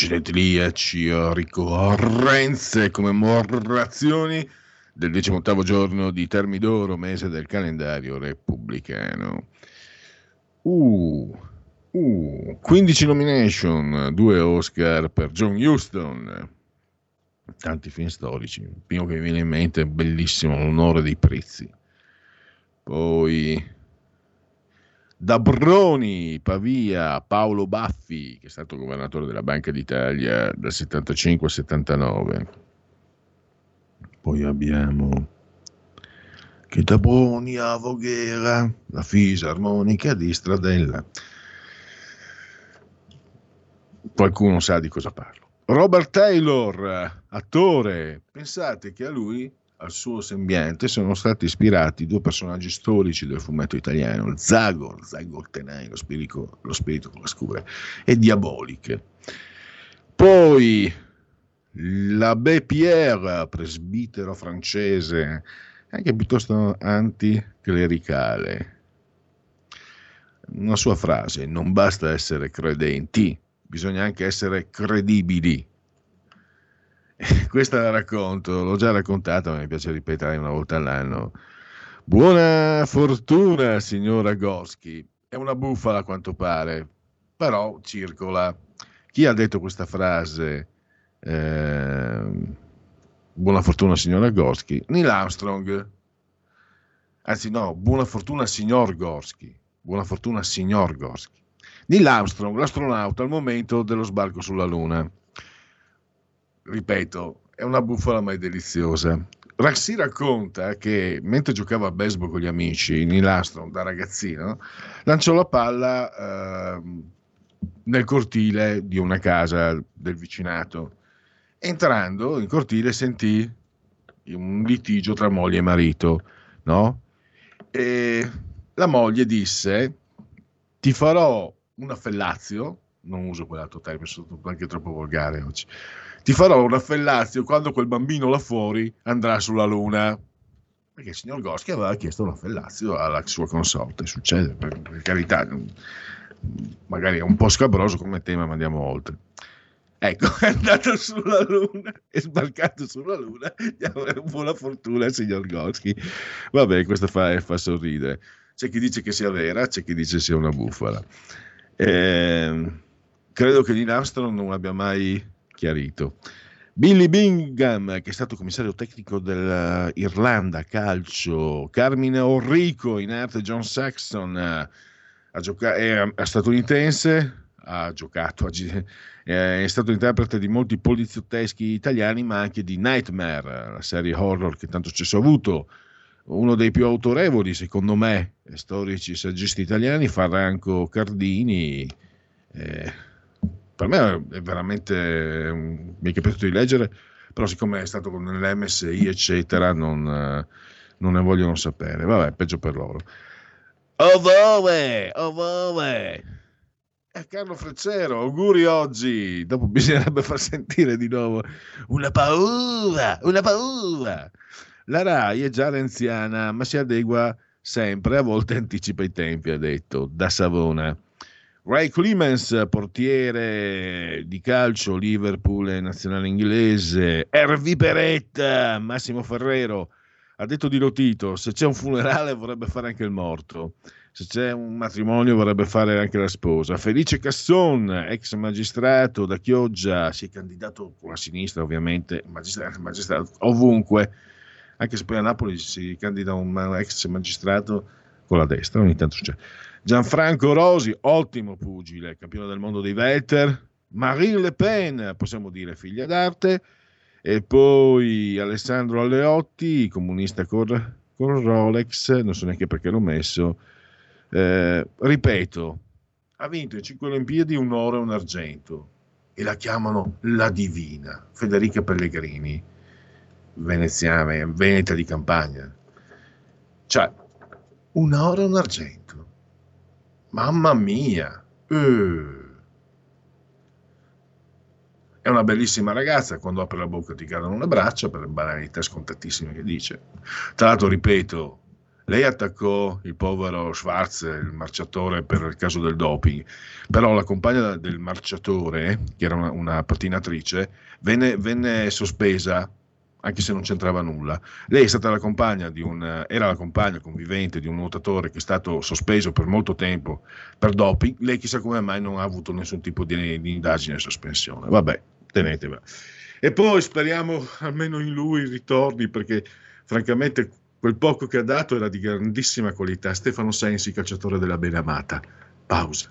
Genetriaci o ricorrenze, commemorazioni del 18 giorno di Termidoro, mese del calendario repubblicano. Uh, uh, 15 nomination, 2 Oscar per John Huston, tanti film storici. Il primo che mi viene in mente è bellissimo, L'onore dei prezzi. Poi da Broni, Pavia, Paolo Baffi, che è stato governatore della Banca d'Italia dal 75 al 79. Poi abbiamo che da Broni a Voghera, la fisarmonica di Stradella. Qualcuno sa di cosa parlo. Robert Taylor, attore, pensate che a lui al suo sembiante sono stati ispirati due personaggi storici del fumetto italiano, Zagor, Zagor Tenai, lo spirito, lo spirito con la scure, e Diaboliche. Poi l'abbé Pierre, presbitero francese, anche piuttosto anticlericale. Una sua frase, non basta essere credenti, bisogna anche essere credibili. Questa la racconto, l'ho già raccontata, ma mi piace ripetere una volta all'anno. Buona fortuna, signora Gorski. È una bufala a quanto pare, però circola. Chi ha detto questa frase? Eh, buona fortuna, signora Gorski. Neil Armstrong. Anzi, no, buona fortuna, signor Gorski. Buona fortuna, signor Gorski. Neil Armstrong, l'astronauta al momento dello sbarco sulla Luna ripeto, è una bufala mai deliziosa. Si racconta che mentre giocava a baseball con gli amici in Ilastron da ragazzino, lanciò la palla eh, nel cortile di una casa del vicinato. Entrando in cortile sentì un litigio tra moglie e marito, no? E la moglie disse: Ti farò un affellazio, non uso quell'altro termine, sono anche troppo volgare oggi ti farò un affellazio quando quel bambino là fuori andrà sulla luna. Perché il signor Goschi aveva chiesto una fellazio alla sua consorte, succede, per, per carità, magari è un po' scabroso come tema, ma andiamo oltre. Ecco, è andato sulla Luna, è sbarcato sulla Luna, buona fortuna al signor Goschi. Vabbè, questo fa, fa sorridere. C'è chi dice che sia vera, c'è chi dice sia una bufala. Eh, credo che Neil Armstrong non abbia mai chiarito. Billy Bingham, che è stato commissario tecnico dell'Irlanda calcio, Carmine Orrico in arte John Saxon, eh, a gioca- è, è statunitense, ha giocato, è stato interprete di molti poliziotteschi italiani, ma anche di Nightmare, la serie horror che tanto successo ha avuto. Uno dei più autorevoli, secondo me, storici saggisti italiani, Franco Cardini. Eh, per me è veramente mi è capitato di leggere, però siccome è stato nell'MSI, eccetera, non, non ne vogliono sapere. Vabbè, peggio per loro. Ovove, ovove. Eh, Carlo Freccero, auguri oggi. Dopo bisognerebbe far sentire di nuovo una paura, una paura. La RAI è già renziana, ma si adegua sempre, a volte anticipa i tempi, ha detto, da Savona. Ray Clemens, portiere di calcio, Liverpool e nazionale inglese. Ervi Peretta, Massimo Ferrero, ha detto di Lotito, se c'è un funerale vorrebbe fare anche il morto se c'è un matrimonio vorrebbe fare anche la sposa. Felice Casson, ex magistrato da Chioggia, si è candidato con la sinistra ovviamente, magistrato, magistrato ovunque, anche se poi a Napoli si candida un ex magistrato con la destra, ogni tanto c'è. Gianfranco Rosi, ottimo pugile, campione del mondo dei Welter. Marine Le Pen, possiamo dire figlia d'arte. E poi Alessandro Alleotti, comunista con, con Rolex, non so neanche perché l'ho messo eh, ripeto, ha vinto in cinque Olimpiadi un oro e un argento e la chiamano la divina, Federica Pellegrini, veneziana, veneta di campagna. Cioè, un oro e un argento. Mamma mia! Uh. È una bellissima ragazza, quando apre la bocca ti cadono le braccia per banalità scontatissime che dice. Tra l'altro, ripeto, lei attaccò il povero Schwarz, il marciatore, per il caso del doping, però la compagna del marciatore, che era una, una pattinatrice, venne, venne, sospesa anche se non c'entrava nulla. Lei la un, era la compagna convivente di un nuotatore che è stato sospeso per molto tempo per doping. Lei chissà come mai non ha avuto nessun tipo di, di indagine e sospensione. Vabbè, tenetevela. E poi speriamo almeno in lui ritorni perché francamente Quel poco che ha dato era di grandissima qualità. Stefano Sensi, calciatore della Benamata. Pausa.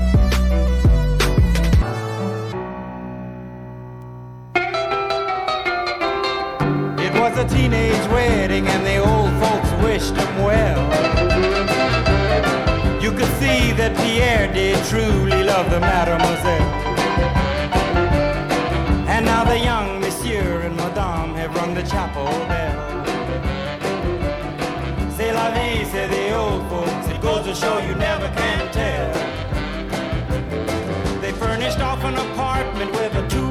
Love the mademoiselle. And now the young monsieur and madame have rung the chapel bell. C'est la vie, say the old folks. It goes to show you never can tell. They furnished off an apartment with a two-room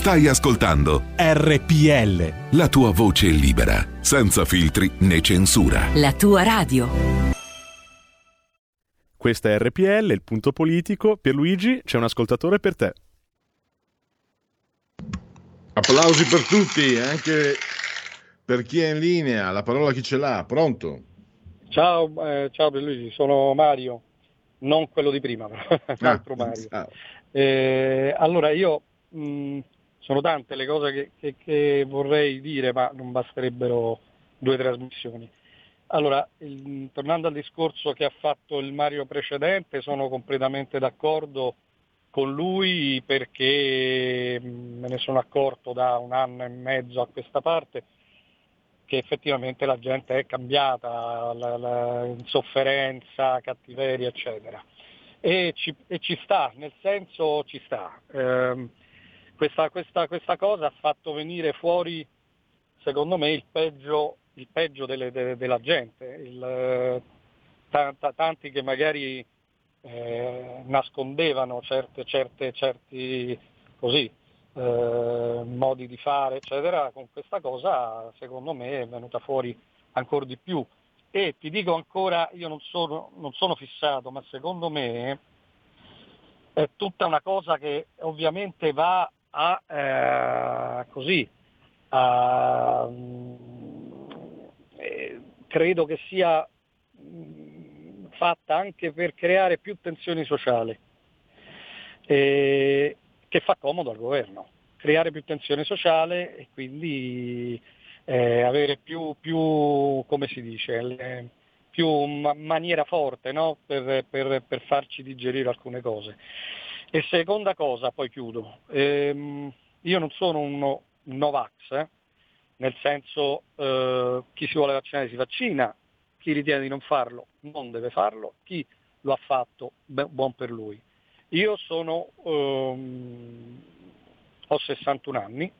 Stai ascoltando RPL. la tua voce libera, senza filtri né censura. La tua radio. Questa è RPL, il punto politico. Pierluigi, c'è un ascoltatore per te. Applausi per tutti, anche per chi è in linea. La parola chi ce l'ha? Pronto? Ciao, eh, ciao Luigi, sono Mario, non quello di prima, però, l'altro Mario. Ah, Eh, allora io mh, sono tante le cose che, che- che vorrei dire, ma non basterebbero due trasmissioni. Allora, il- tornando al discorso che ha fatto il Mario precedente, sono completamente d'accordo con lui perché mh, me ne sono accorto da un anno e mezzo a questa parte che effettivamente la gente è cambiata, la, la insofferenza, cattiveria, eccetera. E ci, e ci sta, nel senso ci sta. Ehm, questa, questa- questa cosa ha fatto venire fuori, secondo me, il peggio, il peggio delle- de- della gente, il, eh, ta- ta- tanti che magari eh, nascondevano certe, certe, certi così, eh, modi di fare, eccetera, con questa cosa secondo me è venuta fuori ancora di più. E ti dico ancora, io non sono, non sono fissato, ma secondo me è tutta una cosa che ovviamente va a eh, così, a, mm, eh, credo che sia mm, fatta anche per creare più tensioni sociali, eh, che fa comodo al governo, creare più tensione sociale e quindi eh, avere più, più, come si dice, le- più ma- maniera forte no? per, per- per farci digerire alcune cose. E seconda cosa, poi chiudo, ehm, io non sono un, no- un Novax, eh, nel senso eh, chi si vuole vaccinare si vaccina, chi ritiene di non farlo non deve farlo, chi lo ha fatto beh, buon per lui. Io sono, ehm, ho 61 anni,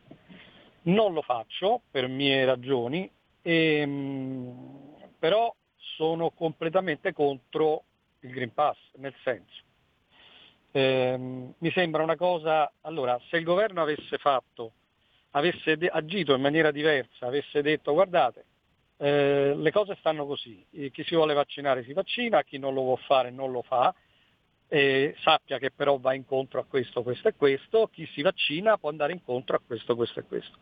non lo faccio per mie ragioni, ehm, però sono completamente contro il Green Pass, nel senso, ehm, mi sembra una cosa, allora, se il governo avesse fatto, avesse de- agito in maniera diversa, avesse detto guardate, eh, le cose stanno così, Eh, chi si vuole vaccinare si vaccina, chi non lo vuole fare non lo fa, e sappia che però va incontro a questo, questo e questo, chi si vaccina può andare incontro a questo, questo e questo.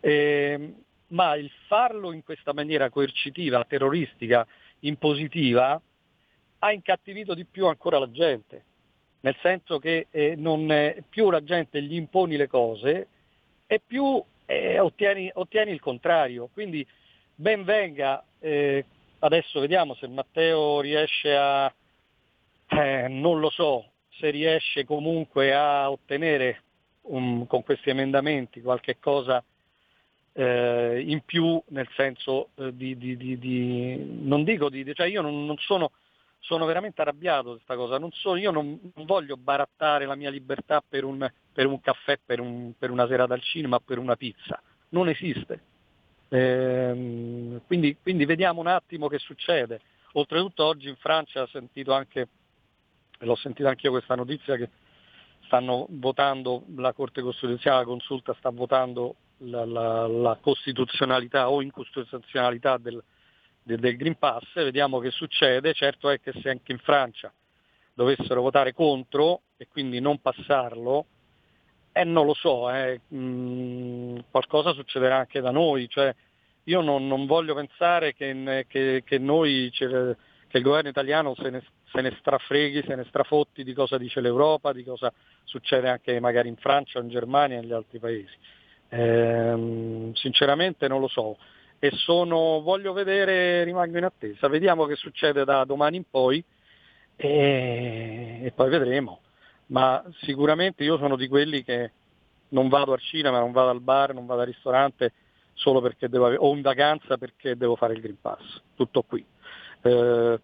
Ehm, ma il farlo in questa maniera coercitiva, terroristica, impositiva, ha incattivito di più ancora la gente, nel senso che eh, non, eh, più la gente gli imponi le cose e più eh, ottieni, ottieni il contrario. Quindi ben venga, eh, adesso vediamo se Matteo riesce a, eh, non lo so, se riesce comunque a ottenere um, con questi emendamenti qualche cosa in più, nel senso di, di- di- di- non dico di, cioè io non, non sono, sono veramente arrabbiato di questa cosa, non so, io non, non voglio barattare la mia libertà per un, per un caffè, per, un- per una serata al cinema, per una pizza, non esiste. Ehm, quindi, quindi vediamo un attimo che succede. Oltretutto oggi in Francia ho sentito anche, l'ho sentita anche io questa notizia che stanno votando, la Corte Costituzionale, la consulta sta votando la, la- la costituzionalità o incostituzionalità del, del- Green Pass, vediamo che succede, certo è che se anche in Francia dovessero votare contro e quindi non passarlo, eh, non lo so, eh, mm, qualcosa succederà anche da noi, cioè io non, non voglio pensare che, che- che noi, che il governo italiano se ne, se ne strafreghi, se ne strafotti di cosa dice l'Europa, di cosa succede anche magari in Francia in Germania e negli altri paesi. Ehm, sinceramente non lo so e sono, voglio vedere, rimango in attesa, vediamo che succede da domani in poi e, e poi vedremo. Ma sicuramente io sono di quelli che non vado al cinema, non vado al bar, non vado al ristorante solo perché devo ave- o in vacanza perché devo fare il Green Pass. Tutto qui. Eh,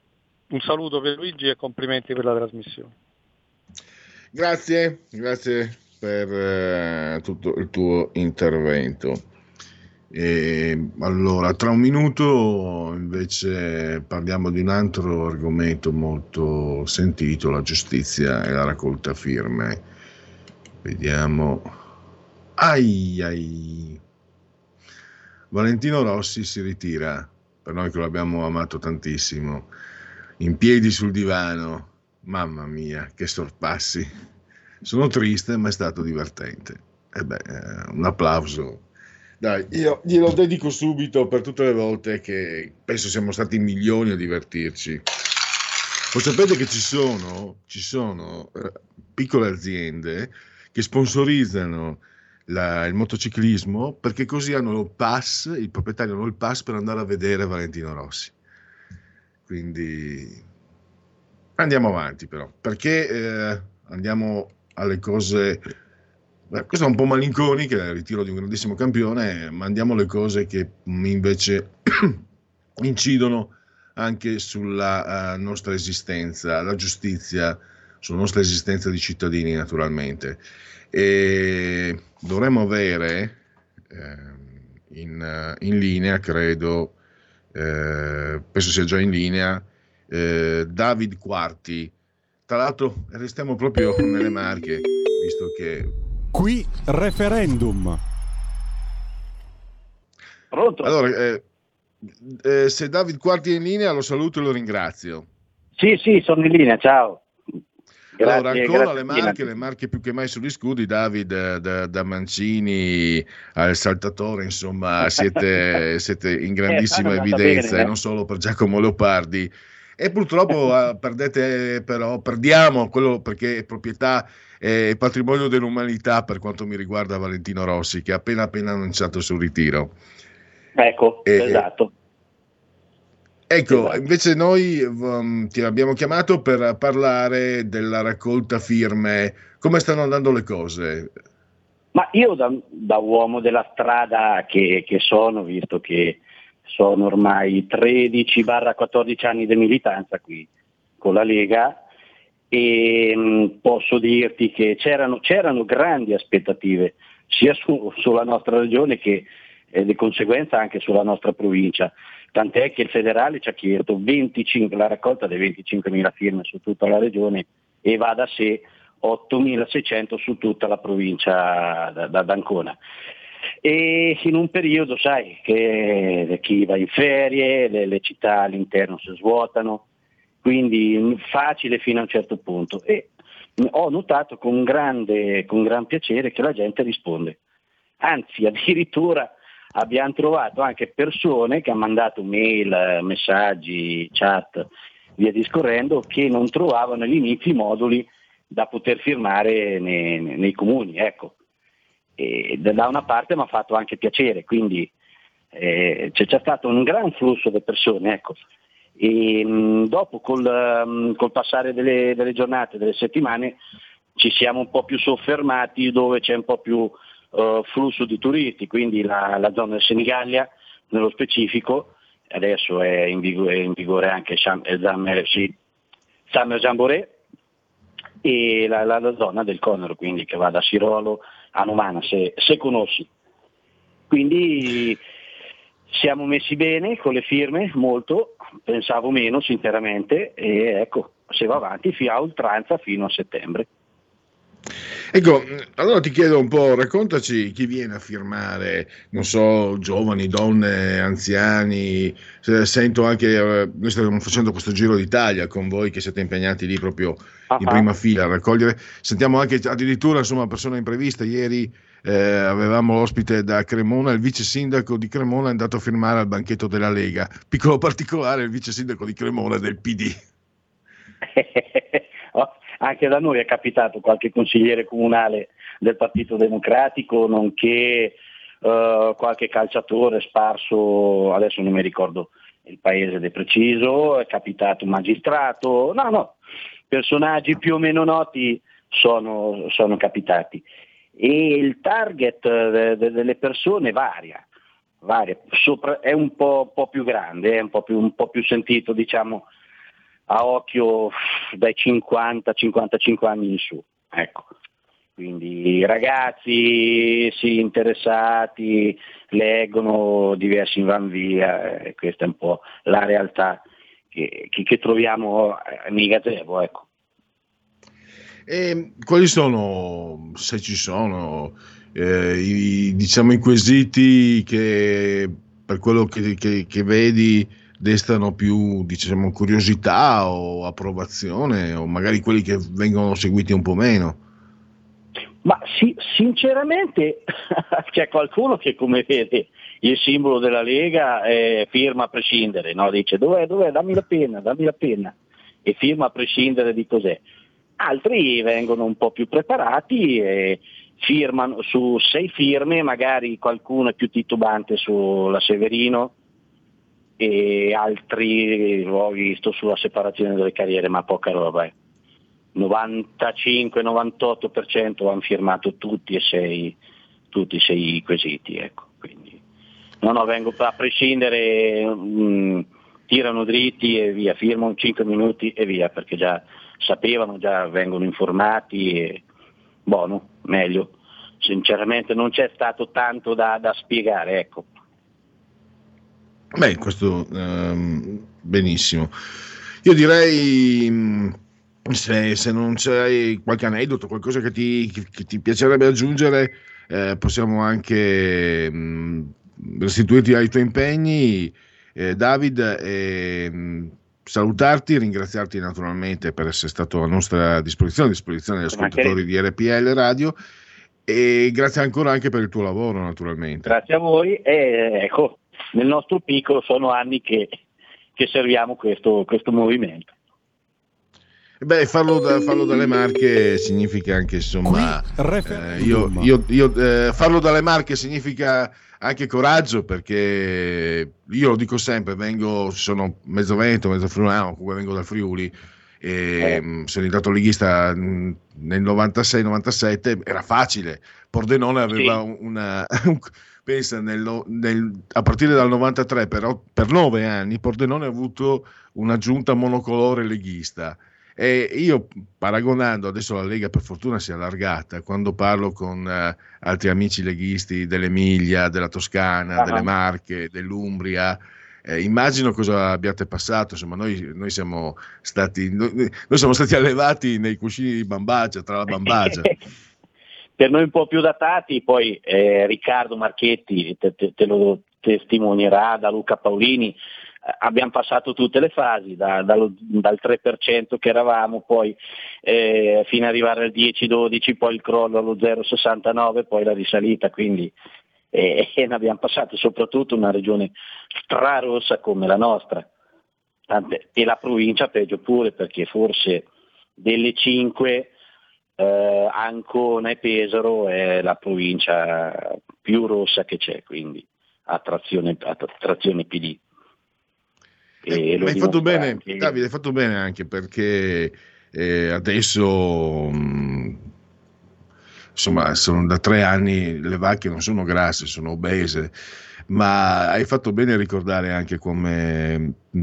un saluto per Luigi e complimenti per la trasmissione. Grazie, grazie per eh, tutto il tuo intervento. E, allora, tra un minuto invece parliamo di un altro argomento molto sentito, la giustizia e la raccolta firme. Vediamo. Ai, ai. Valentino Rossi si ritira, per noi che lo abbiamo amato tantissimo, in piedi sul divano. Mamma mia, che sorpassi. Sono triste, ma è stato divertente. E beh, eh, un applauso. Dai, io glielo dedico subito per tutte le volte che penso siamo stati milioni a divertirci. Lo sapete che ci sono, ci sono eh, piccole aziende che sponsorizzano la- il motociclismo perché così hanno il pass, il proprietario hanno il pass per andare a vedere Valentino Rossi. Quindi andiamo avanti però, perché eh, andiamo alle cose, questo è un po' malinconiche, il ritiro di un grandissimo campione, ma andiamo alle cose che mm, invece incidono anche sulla eh, nostra esistenza, la giustizia, sulla nostra esistenza di cittadini naturalmente. E dovremmo avere ehm, in, eh, in linea, credo, eh, penso sia già in linea, eh, David Quarti. Tra l'altro restiamo proprio nelle Marche, visto che... Qui referendum. Allora, eh, eh, se David Quarti è in linea lo saluto e lo ringrazio. Sì, sì, sono in linea, ciao. Grazie, allora, ancora grazie le marche, le marche più che mai sugli scudi, David, eh, da, da Mancini al saltatore, insomma, siete, siete in grandissima Eh, stanno andando evidenza, bene, e eh. non solo per Giacomo Leopardi. E purtroppo eh, perdete, però, perdiamo quello perché è proprietà e patrimonio dell'umanità per quanto mi riguarda Valentino Rossi, che ha appena appena annunciato il suo ritiro. Ecco, E- esatto. Ecco, invece noi um, ti abbiamo chiamato per parlare della raccolta firme. Come stanno andando le cose? Ma io da, da uomo della strada che, che sono, visto che sono ormai 13-14 anni di militanza qui con la Lega, e mh, posso dirti che c'erano, c'erano grandi aspettative sia su- sulla nostra regione che eh, di conseguenza anche sulla nostra provincia. Tant'è che il federale ci ha chiesto 25, la raccolta delle 25.000 firme su tutta la regione e va da sé 8.600 su tutta la provincia da- da- d'Ancona. e in un periodo, sai, che chi va in ferie, le, le città all'interno si svuotano, quindi facile fino a un certo punto. E ho notato con grande, con gran piacere che la gente risponde. Anzi, addirittura abbiamo trovato anche persone che hanno mandato mail, messaggi, chat, via discorrendo, che non trovavano all'inizio i moduli da poter firmare nei, nei comuni. Ecco. E da una parte mi ha fatto anche piacere, quindi eh, c'è, c'è stato un gran flusso di persone. Ecco. E, mh, dopo col, mh, col passare delle, delle giornate, delle settimane, ci siamo un po' più soffermati dove c'è un po' più uh, flusso di turisti, quindi la, la zona del Senigallia nello specifico, adesso è in vigore, è in vigore anche Sam, eh, sì, Jamboree e la, la, la, zona del Conero, quindi che va da Sirolo a Numana, se, se conosci. Quindi siamo messi bene con le firme, molto, pensavo meno sinceramente e ecco, se va avanti fino a oltranza fino a settembre. Ecco, allora ti chiedo un po', raccontaci chi viene a firmare, non so, giovani, donne, anziani, sento anche, eh, noi stiamo facendo questo giro d'Italia con voi che siete impegnati lì proprio in prima fila a raccogliere, sentiamo anche addirittura insomma persone impreviste, ieri eh, avevamo ospite da Cremona, il vice sindaco di Cremona è andato a firmare al banchetto della Lega, piccolo particolare, il vice sindaco di Cremona del PD. Oh, Anche da noi è capitato qualche consigliere comunale del Partito Democratico, nonché eh, qualche calciatore sparso, adesso non mi ricordo il paese del preciso, è capitato un magistrato, no, no, personaggi più o meno noti sono, sono capitati. E il target eh, de- delle persone varia, varia. Sopra- è un po', po' più grande, è un po' più, un po' più sentito, diciamo, a occhio dai 50-55 anni in su. Ecco. Quindi ragazzi sì, interessati, leggono, diversi van via, e questa è un po' la realtà che, che- che troviamo nei gazebo. Ecco. E quali sono, se ci sono, eh, i, diciamo, i quesiti che per quello che, che- che vedi destano più diciamo, curiosità o approvazione o magari quelli che vengono seguiti un po' meno? Ma sì, sinceramente c'è qualcuno che come vede il simbolo della Lega eh, firma a prescindere, no? dice dov'è, dov'è, dammi la penna, dammi la penna e firma a prescindere di cos'è. Altri vengono un po' più preparati e firmano su sei firme, magari qualcuno è più titubante sulla Severino e altri l'ho visto sulla separazione delle carriere, ma poca roba. eh. 95-98% hanno firmato tutti e sei, tutti e sei i quesiti. Ecco. Quindi, no, no, vengo a prescindere, mm, tirano dritti e via, firmano 5 minuti e via, perché già sapevano, già vengono informati e buono, meglio. Sinceramente non c'è stato tanto da, da spiegare, ecco. Beh, questo ehm, benissimo. Io direi, mh, se, se non c'è qualche aneddoto, qualcosa che ti, che- ti piacerebbe aggiungere, eh, possiamo anche mh, restituirti ai tuoi impegni, eh, David, e mh, salutarti, ringraziarti naturalmente per essere stato a nostra disposizione, a disposizione degli ascoltatori di RPL Radio e grazie ancora anche per il tuo lavoro, naturalmente. Grazie a voi e ecco, nel nostro piccolo sono anni che, che serviamo questo, questo movimento. Beh, farlo, da- farlo dalle Marche significa anche, insomma, eh, io, referendum. io- io, eh, farlo dalle Marche significa anche coraggio perché io lo dico sempre, vengo, sono mezzo veneto, mezzo friulano, comunque vengo dal Friuli e mh, sono diventato leghista mh, nel 96-97, era facile, Pordenone aveva un- una... un- Pensa, nel nel- a partire dal 93 per, per nove anni Pordenone ha avuto una giunta monocolore leghista e io paragonando, adesso la Lega per fortuna si è allargata, quando parlo con eh, altri amici leghisti dell'Emilia, della Toscana, Ah. delle Marche, dell'Umbria, eh, immagino cosa abbiate passato, insomma noi, noi siamo stati, noi, noi siamo stati allevati nei cuscini di bambagia, tra la bambagia. per noi un po' più datati, poi eh, Riccardo Marchetti te, te- te lo testimonierà da Luca Paolini, abbiamo passato tutte le fasi, da- dallo- dal 3% che eravamo, poi eh, fino ad arrivare al 10-12, poi il crollo allo 0,69, poi la risalita, quindi eh, ne abbiamo passato soprattutto una regione strarossa come la nostra. Tant'è- e la provincia peggio pure perché forse delle cinque eh, Ancona e Pesaro è la provincia più rossa che c'è, quindi a trazione, a tra- trazione PD. E Ma hai fatto bene, anche- Davide, hai fatto bene anche perché eh, adesso mh, insomma sono da tre anni le vacche non sono grasse, sono obese, ma hai fatto bene a ricordare anche come mh,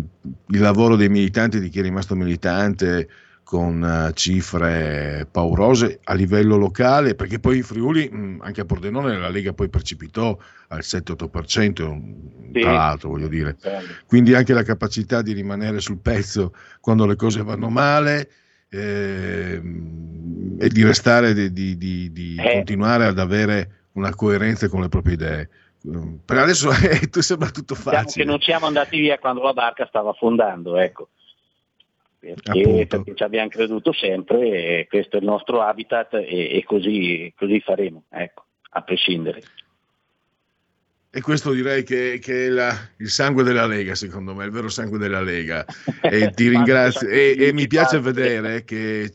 il lavoro dei militanti, di chi è rimasto militante con eh, cifre paurose a livello locale, perché poi in Friuli, mh, anche a Pordenone, la Lega poi precipitò al 7-8%, Sì. tra l'altro voglio dire Bello. quindi anche la capacità di rimanere sul pezzo quando le cose vanno male ehm, e di restare, di, di- di- di Eh. continuare ad avere una coerenza con le proprie idee. Mm, Per adesso eh, sembra tutto Diciamo che facile. non siamo andati via quando la barca stava affondando, ecco. Perché, perché ci abbiamo creduto sempre e questo è il nostro habitat e, e così, così faremo, ecco, a prescindere. E questo direi che, che è la- il sangue della Lega, secondo me, il vero sangue della Lega. E ti ringrazio. E, e mi piace vedere che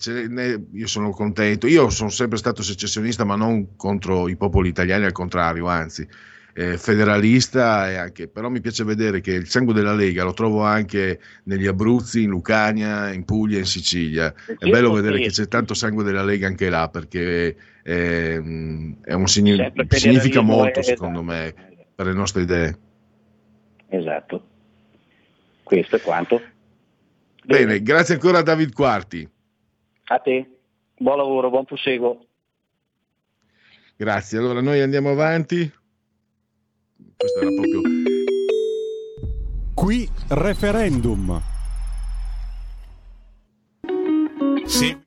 io sono contento. Io sono sempre stato secessionista, ma non contro i popoli italiani, al contrario, anzi, eh, federalista. E anche, però mi piace vedere che il sangue della Lega lo trovo anche negli Abruzzi, in Lucania, in Puglia, in Sicilia. È bello vedere che c'è tanto sangue della Lega anche là, perché ehm, è un signi- Sempre significa molto, è- secondo me, per le nostre idee. Esatto. Questo è quanto. Bene, grazie ancora a David Quarti. A te, buon lavoro, buon proseguo. Grazie. Allora noi andiamo avanti. Questo era proprio Qui referendum. Sì.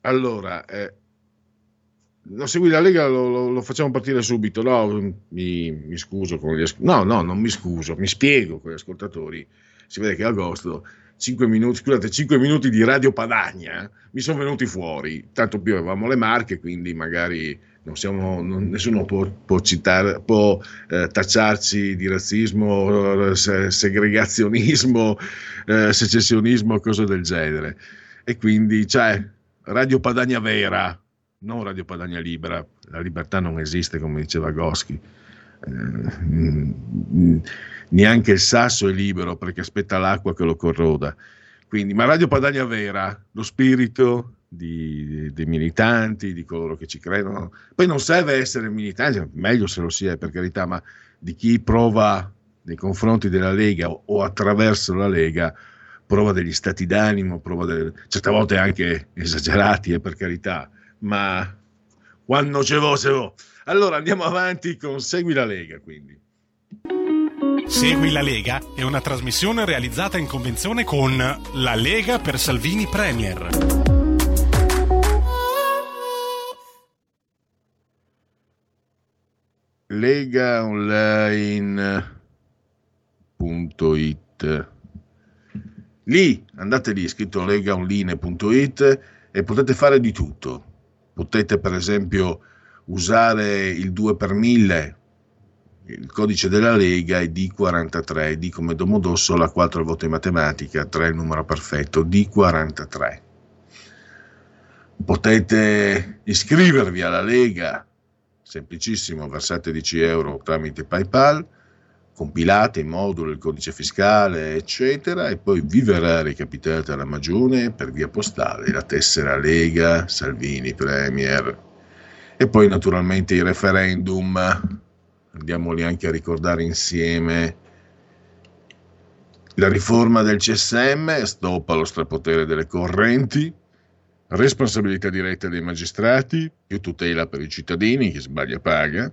Allora, eh, non segui la Lega, lo, lo- lo facciamo partire subito. No, mi, mi scuso con gli asc- No, no, non mi scuso, mi spiego con gli ascoltatori. Si vede che agosto, 5 minuti, scusate, 5 minuti di Radio Padagna mi sono venuti fuori. Tanto più avevamo le marche, quindi magari non siamo, non- nessuno può, può citare, può eh, tacciarci di razzismo, eh, se- segregazionismo, eh, secessionismo, cose del genere. E quindi, cioè, Radio Padania vera, non Radio Padania libera. La libertà non esiste, come diceva Goschi. Eh, mm, mm, neanche il sasso è libero perché aspetta l'acqua che lo corroda. Quindi, ma Radio Padania vera, lo spirito di- dei militanti, di coloro che ci credono. Poi non serve essere militanti, meglio se lo si è per carità, ma di chi prova nei confronti della Lega o, o attraverso la Lega prova degli stati d'animo, prova delle, certe volte anche esagerati, eh, per carità, ma quando ce vo, ce vo. Allora andiamo avanti con Segui la Lega, quindi. Segui la Lega è una trasmissione realizzata in convenzione con La Lega per Salvini Premier. legaonline.it lì andate lì scritto legaonline.it e potete fare di tutto potete per esempio usare il 2 per 1000 il codice della Lega è D43 D come Domodossola 4 il voto in matematica 3 il numero perfetto D43 potete iscrivervi alla Lega semplicissimo, versate 10 euro tramite PayPal, compilate in modulo il codice fiscale, eccetera, e poi vi verrà recapitata alla magione per via postale la tessera Lega, Salvini, Premier. E poi naturalmente i referendum, andiamoli anche a ricordare insieme. La riforma del CSM, stop allo strapotere delle correnti, responsabilità diretta dei magistrati, più tutela per i cittadini, chi sbaglia paga.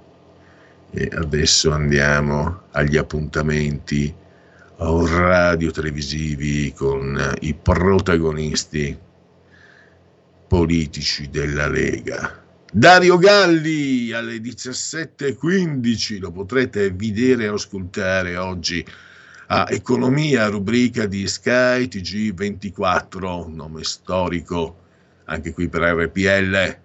E adesso andiamo agli appuntamenti radio-televisivi con i protagonisti politici della Lega. Dario Galli alle 17.15 lo potrete vedere e ascoltare oggi a Economia, rubrica di Sky TG24, nome storico anche qui per RPL.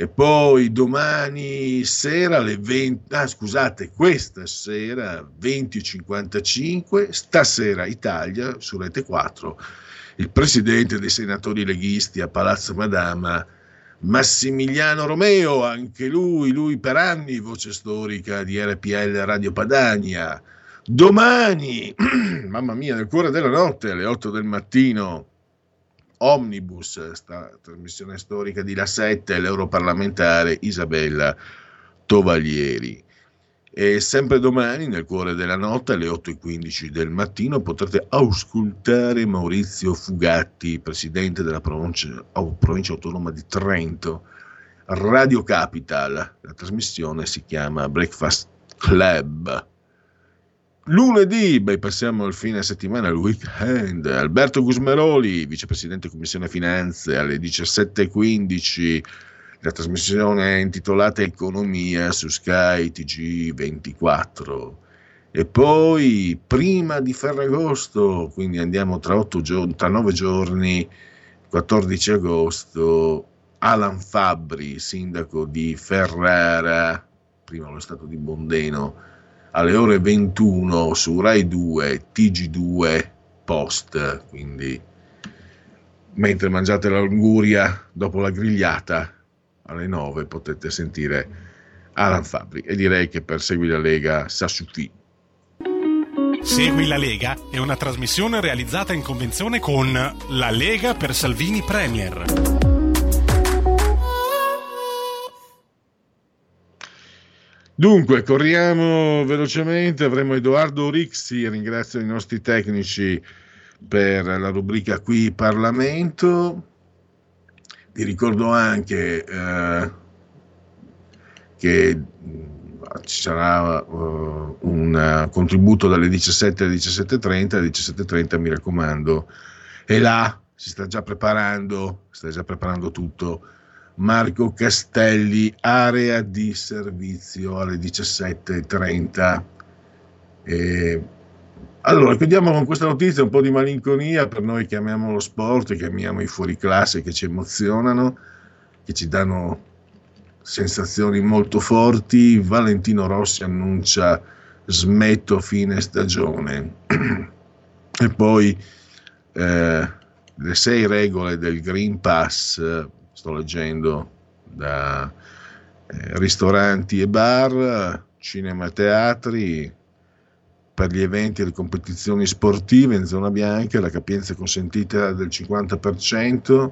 E poi domani sera alle 20, ah, scusate, questa sera 20.55, stasera Italia su Rete 4, il presidente dei senatori leghisti a Palazzo Madama, Massimiliano Romeo, anche lui, lui per anni voce storica di RPL Radio Padania. Domani, mamma mia, nel cuore della notte, alle 8 del mattino, Omnibus, sta trasmissione storica di La 7, l'europarlamentare Isabella Tovaglieri. E sempre domani, nel cuore della notte, alle 8.15 del mattino, potrete auscultare Maurizio Fugatti, presidente della provincia, provincia autonoma di Trento, Radio Capital. La trasmissione si chiama Breakfast Club. Lunedì, beh, passiamo al fine settimana, al weekend. Alberto Gusmeroli, vicepresidente Commissione Finanze, alle 17.15. La trasmissione è intitolata Economia su Sky TG24. E poi, prima di Ferragosto, quindi andiamo tra, giorni, tra 9 giorni, 14 agosto, Alan Fabbri, sindaco di Ferrara, prima lo stato di Bondeno, alle ore 21 su Rai 2, TG2 Post, quindi mentre mangiate l'anguria dopo la grigliata alle 9 potete sentire Alan Fabri e direi che per Segui la Lega sa suffi. Segui la Lega è una trasmissione realizzata in convenzione con La Lega per Salvini Premier. Dunque, corriamo velocemente, avremo Edoardo Rixi, ringrazio i nostri tecnici per la rubrica qui Parlamento. Vi ricordo anche eh, che ci sarà uh, un contributo dalle 17 alle 17.30, alle 17.30 mi raccomando, e là si sta già preparando, sta già preparando tutto Marco Castelli, area di servizio alle 17.30. E allora, chiudiamo con questa notizia, un po' di malinconia per noi che amiamo lo sport, che amiamo i fuoriclasse che ci emozionano, che ci danno sensazioni molto forti. Valentino Rossi annuncia smetto fine stagione. e poi eh, le sei regole del Green Pass sto leggendo da eh, ristoranti e bar, cinema e teatri, per gli eventi e le competizioni sportive in zona bianca la capienza consentita del 50%,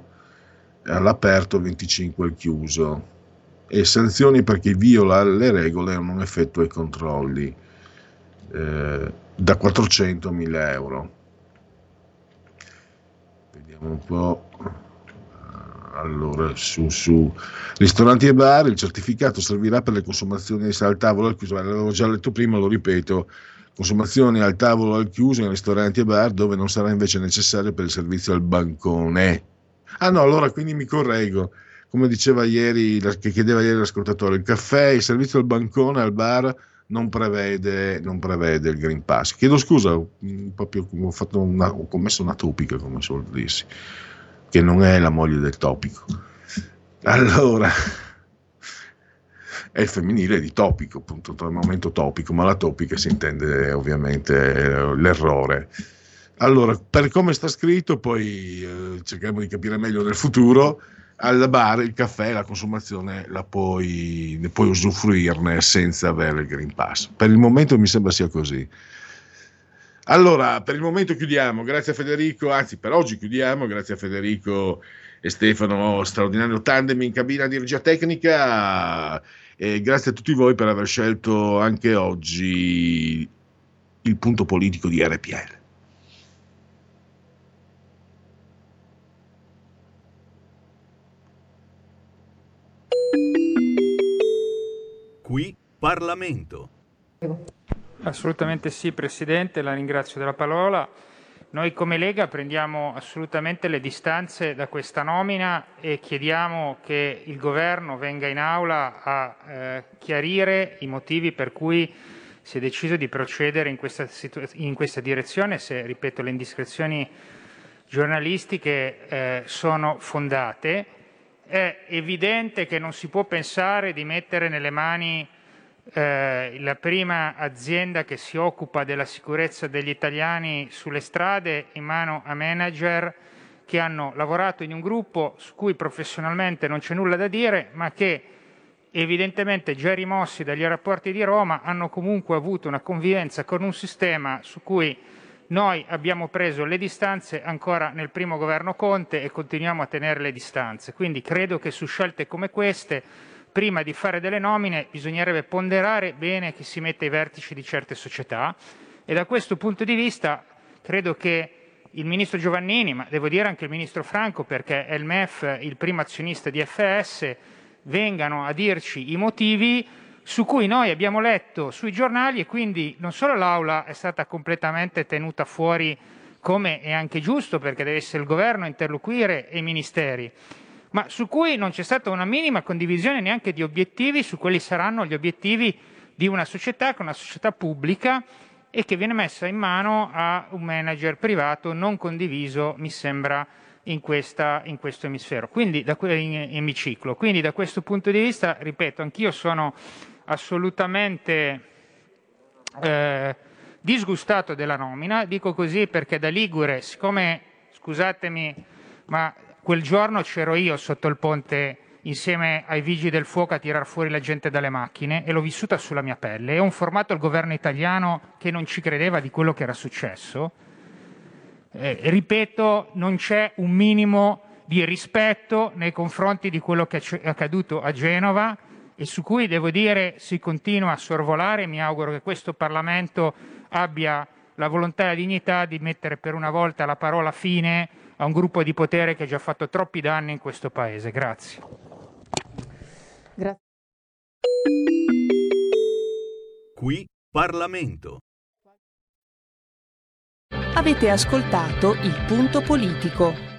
all'aperto 25% al chiuso. E sanzioni per chi viola le regole e non effettua i controlli eh, da 400 a 1000 euro. Vediamo un po' allora su, su, ristoranti e bar il certificato servirà per le consumazioni al tavolo al chiuso. L'avevo già letto prima lo ripeto. Consumazioni al tavolo al chiuso in ristoranti e bar dove non sarà invece necessario per il servizio al bancone. Ah no allora quindi mi correggo. Come diceva ieri che chiedeva ieri l'ascoltatore il caffè il servizio al bancone al bar non prevede, non prevede il Green Pass. Chiedo scusa, proprio ho, una, ho commesso una topica, come suol dirsi che non è la moglie del topico. Allora, è il femminile di topico, appunto, il momento topico, ma la topica si intende ovviamente l'errore. Allora, per come sta scritto, poi eh, cercheremo di capire meglio nel futuro, al bar il caffè, la consumazione la puoi, ne puoi usufruirne senza avere il Green Pass. Per il momento mi sembra sia così. Allora, per il momento chiudiamo, grazie a Federico, anzi per oggi chiudiamo, grazie a Federico e Stefano, straordinario tandem in cabina di regia tecnica. E grazie a tutti voi per aver scelto anche oggi il punto politico di RPL. Qui Parlamento. Assolutamente sì, Presidente, la ringrazio della parola. Noi come Lega prendiamo assolutamente le distanze da questa nomina e chiediamo che il Governo venga in aula a eh, chiarire i motivi per cui si è deciso di procedere in questa, in questa direzione, se, ripeto, le indiscrezioni giornalistiche eh, sono fondate. È evidente che non si può pensare di mettere nelle mani eh, la prima azienda che si occupa della sicurezza degli italiani sulle strade in mano a manager che hanno lavorato in un gruppo su cui professionalmente non c'è nulla da dire, ma che evidentemente già rimossi dagli aeroporti di Roma hanno comunque avuto una convivenza con un sistema su cui noi abbiamo preso le distanze ancora nel primo governo Conte e continuiamo a tenere le distanze. Quindi credo che su scelte come queste prima di fare delle nomine bisognerebbe ponderare bene chi si mette ai vertici di certe società e da questo punto di vista credo che il ministro Giovannini, ma devo dire anche il ministro Franco, perché è il MEF il primo azionista di FS, vengano a dirci i motivi su cui noi abbiamo letto sui giornali e quindi non solo l'Aula è stata completamente tenuta fuori, come è anche giusto perché deve essere il governo a interloquire e i ministeri, ma su cui non c'è stata una minima condivisione neanche di obiettivi su quali saranno gli obiettivi di una società che è una società pubblica e che viene messa in mano a un manager privato non condiviso, mi sembra, in, questa, in questo emisfero, quindi da, in, in emiciclo. Quindi da questo punto di vista, ripeto, anch'io sono assolutamente eh, disgustato della nomina, dico così perché da Ligure, siccome, scusatemi, ma quel giorno c'ero io sotto il ponte insieme ai vigili del fuoco a tirar fuori la gente dalle macchine e l'ho vissuta sulla mia pelle e ho informato il governo italiano che non ci credeva di quello che era successo. Eh, ripeto, non c'è un minimo di rispetto nei confronti di quello che è accaduto a Genova e su cui devo dire si continua a sorvolare. Mi auguro che questo Parlamento abbia la volontà e la dignità di mettere per una volta la parola fine a un gruppo di potere che ha già fatto troppi danni in questo Paese. Grazie. Grazie. Qui Parlamento. Avete ascoltato il punto politico.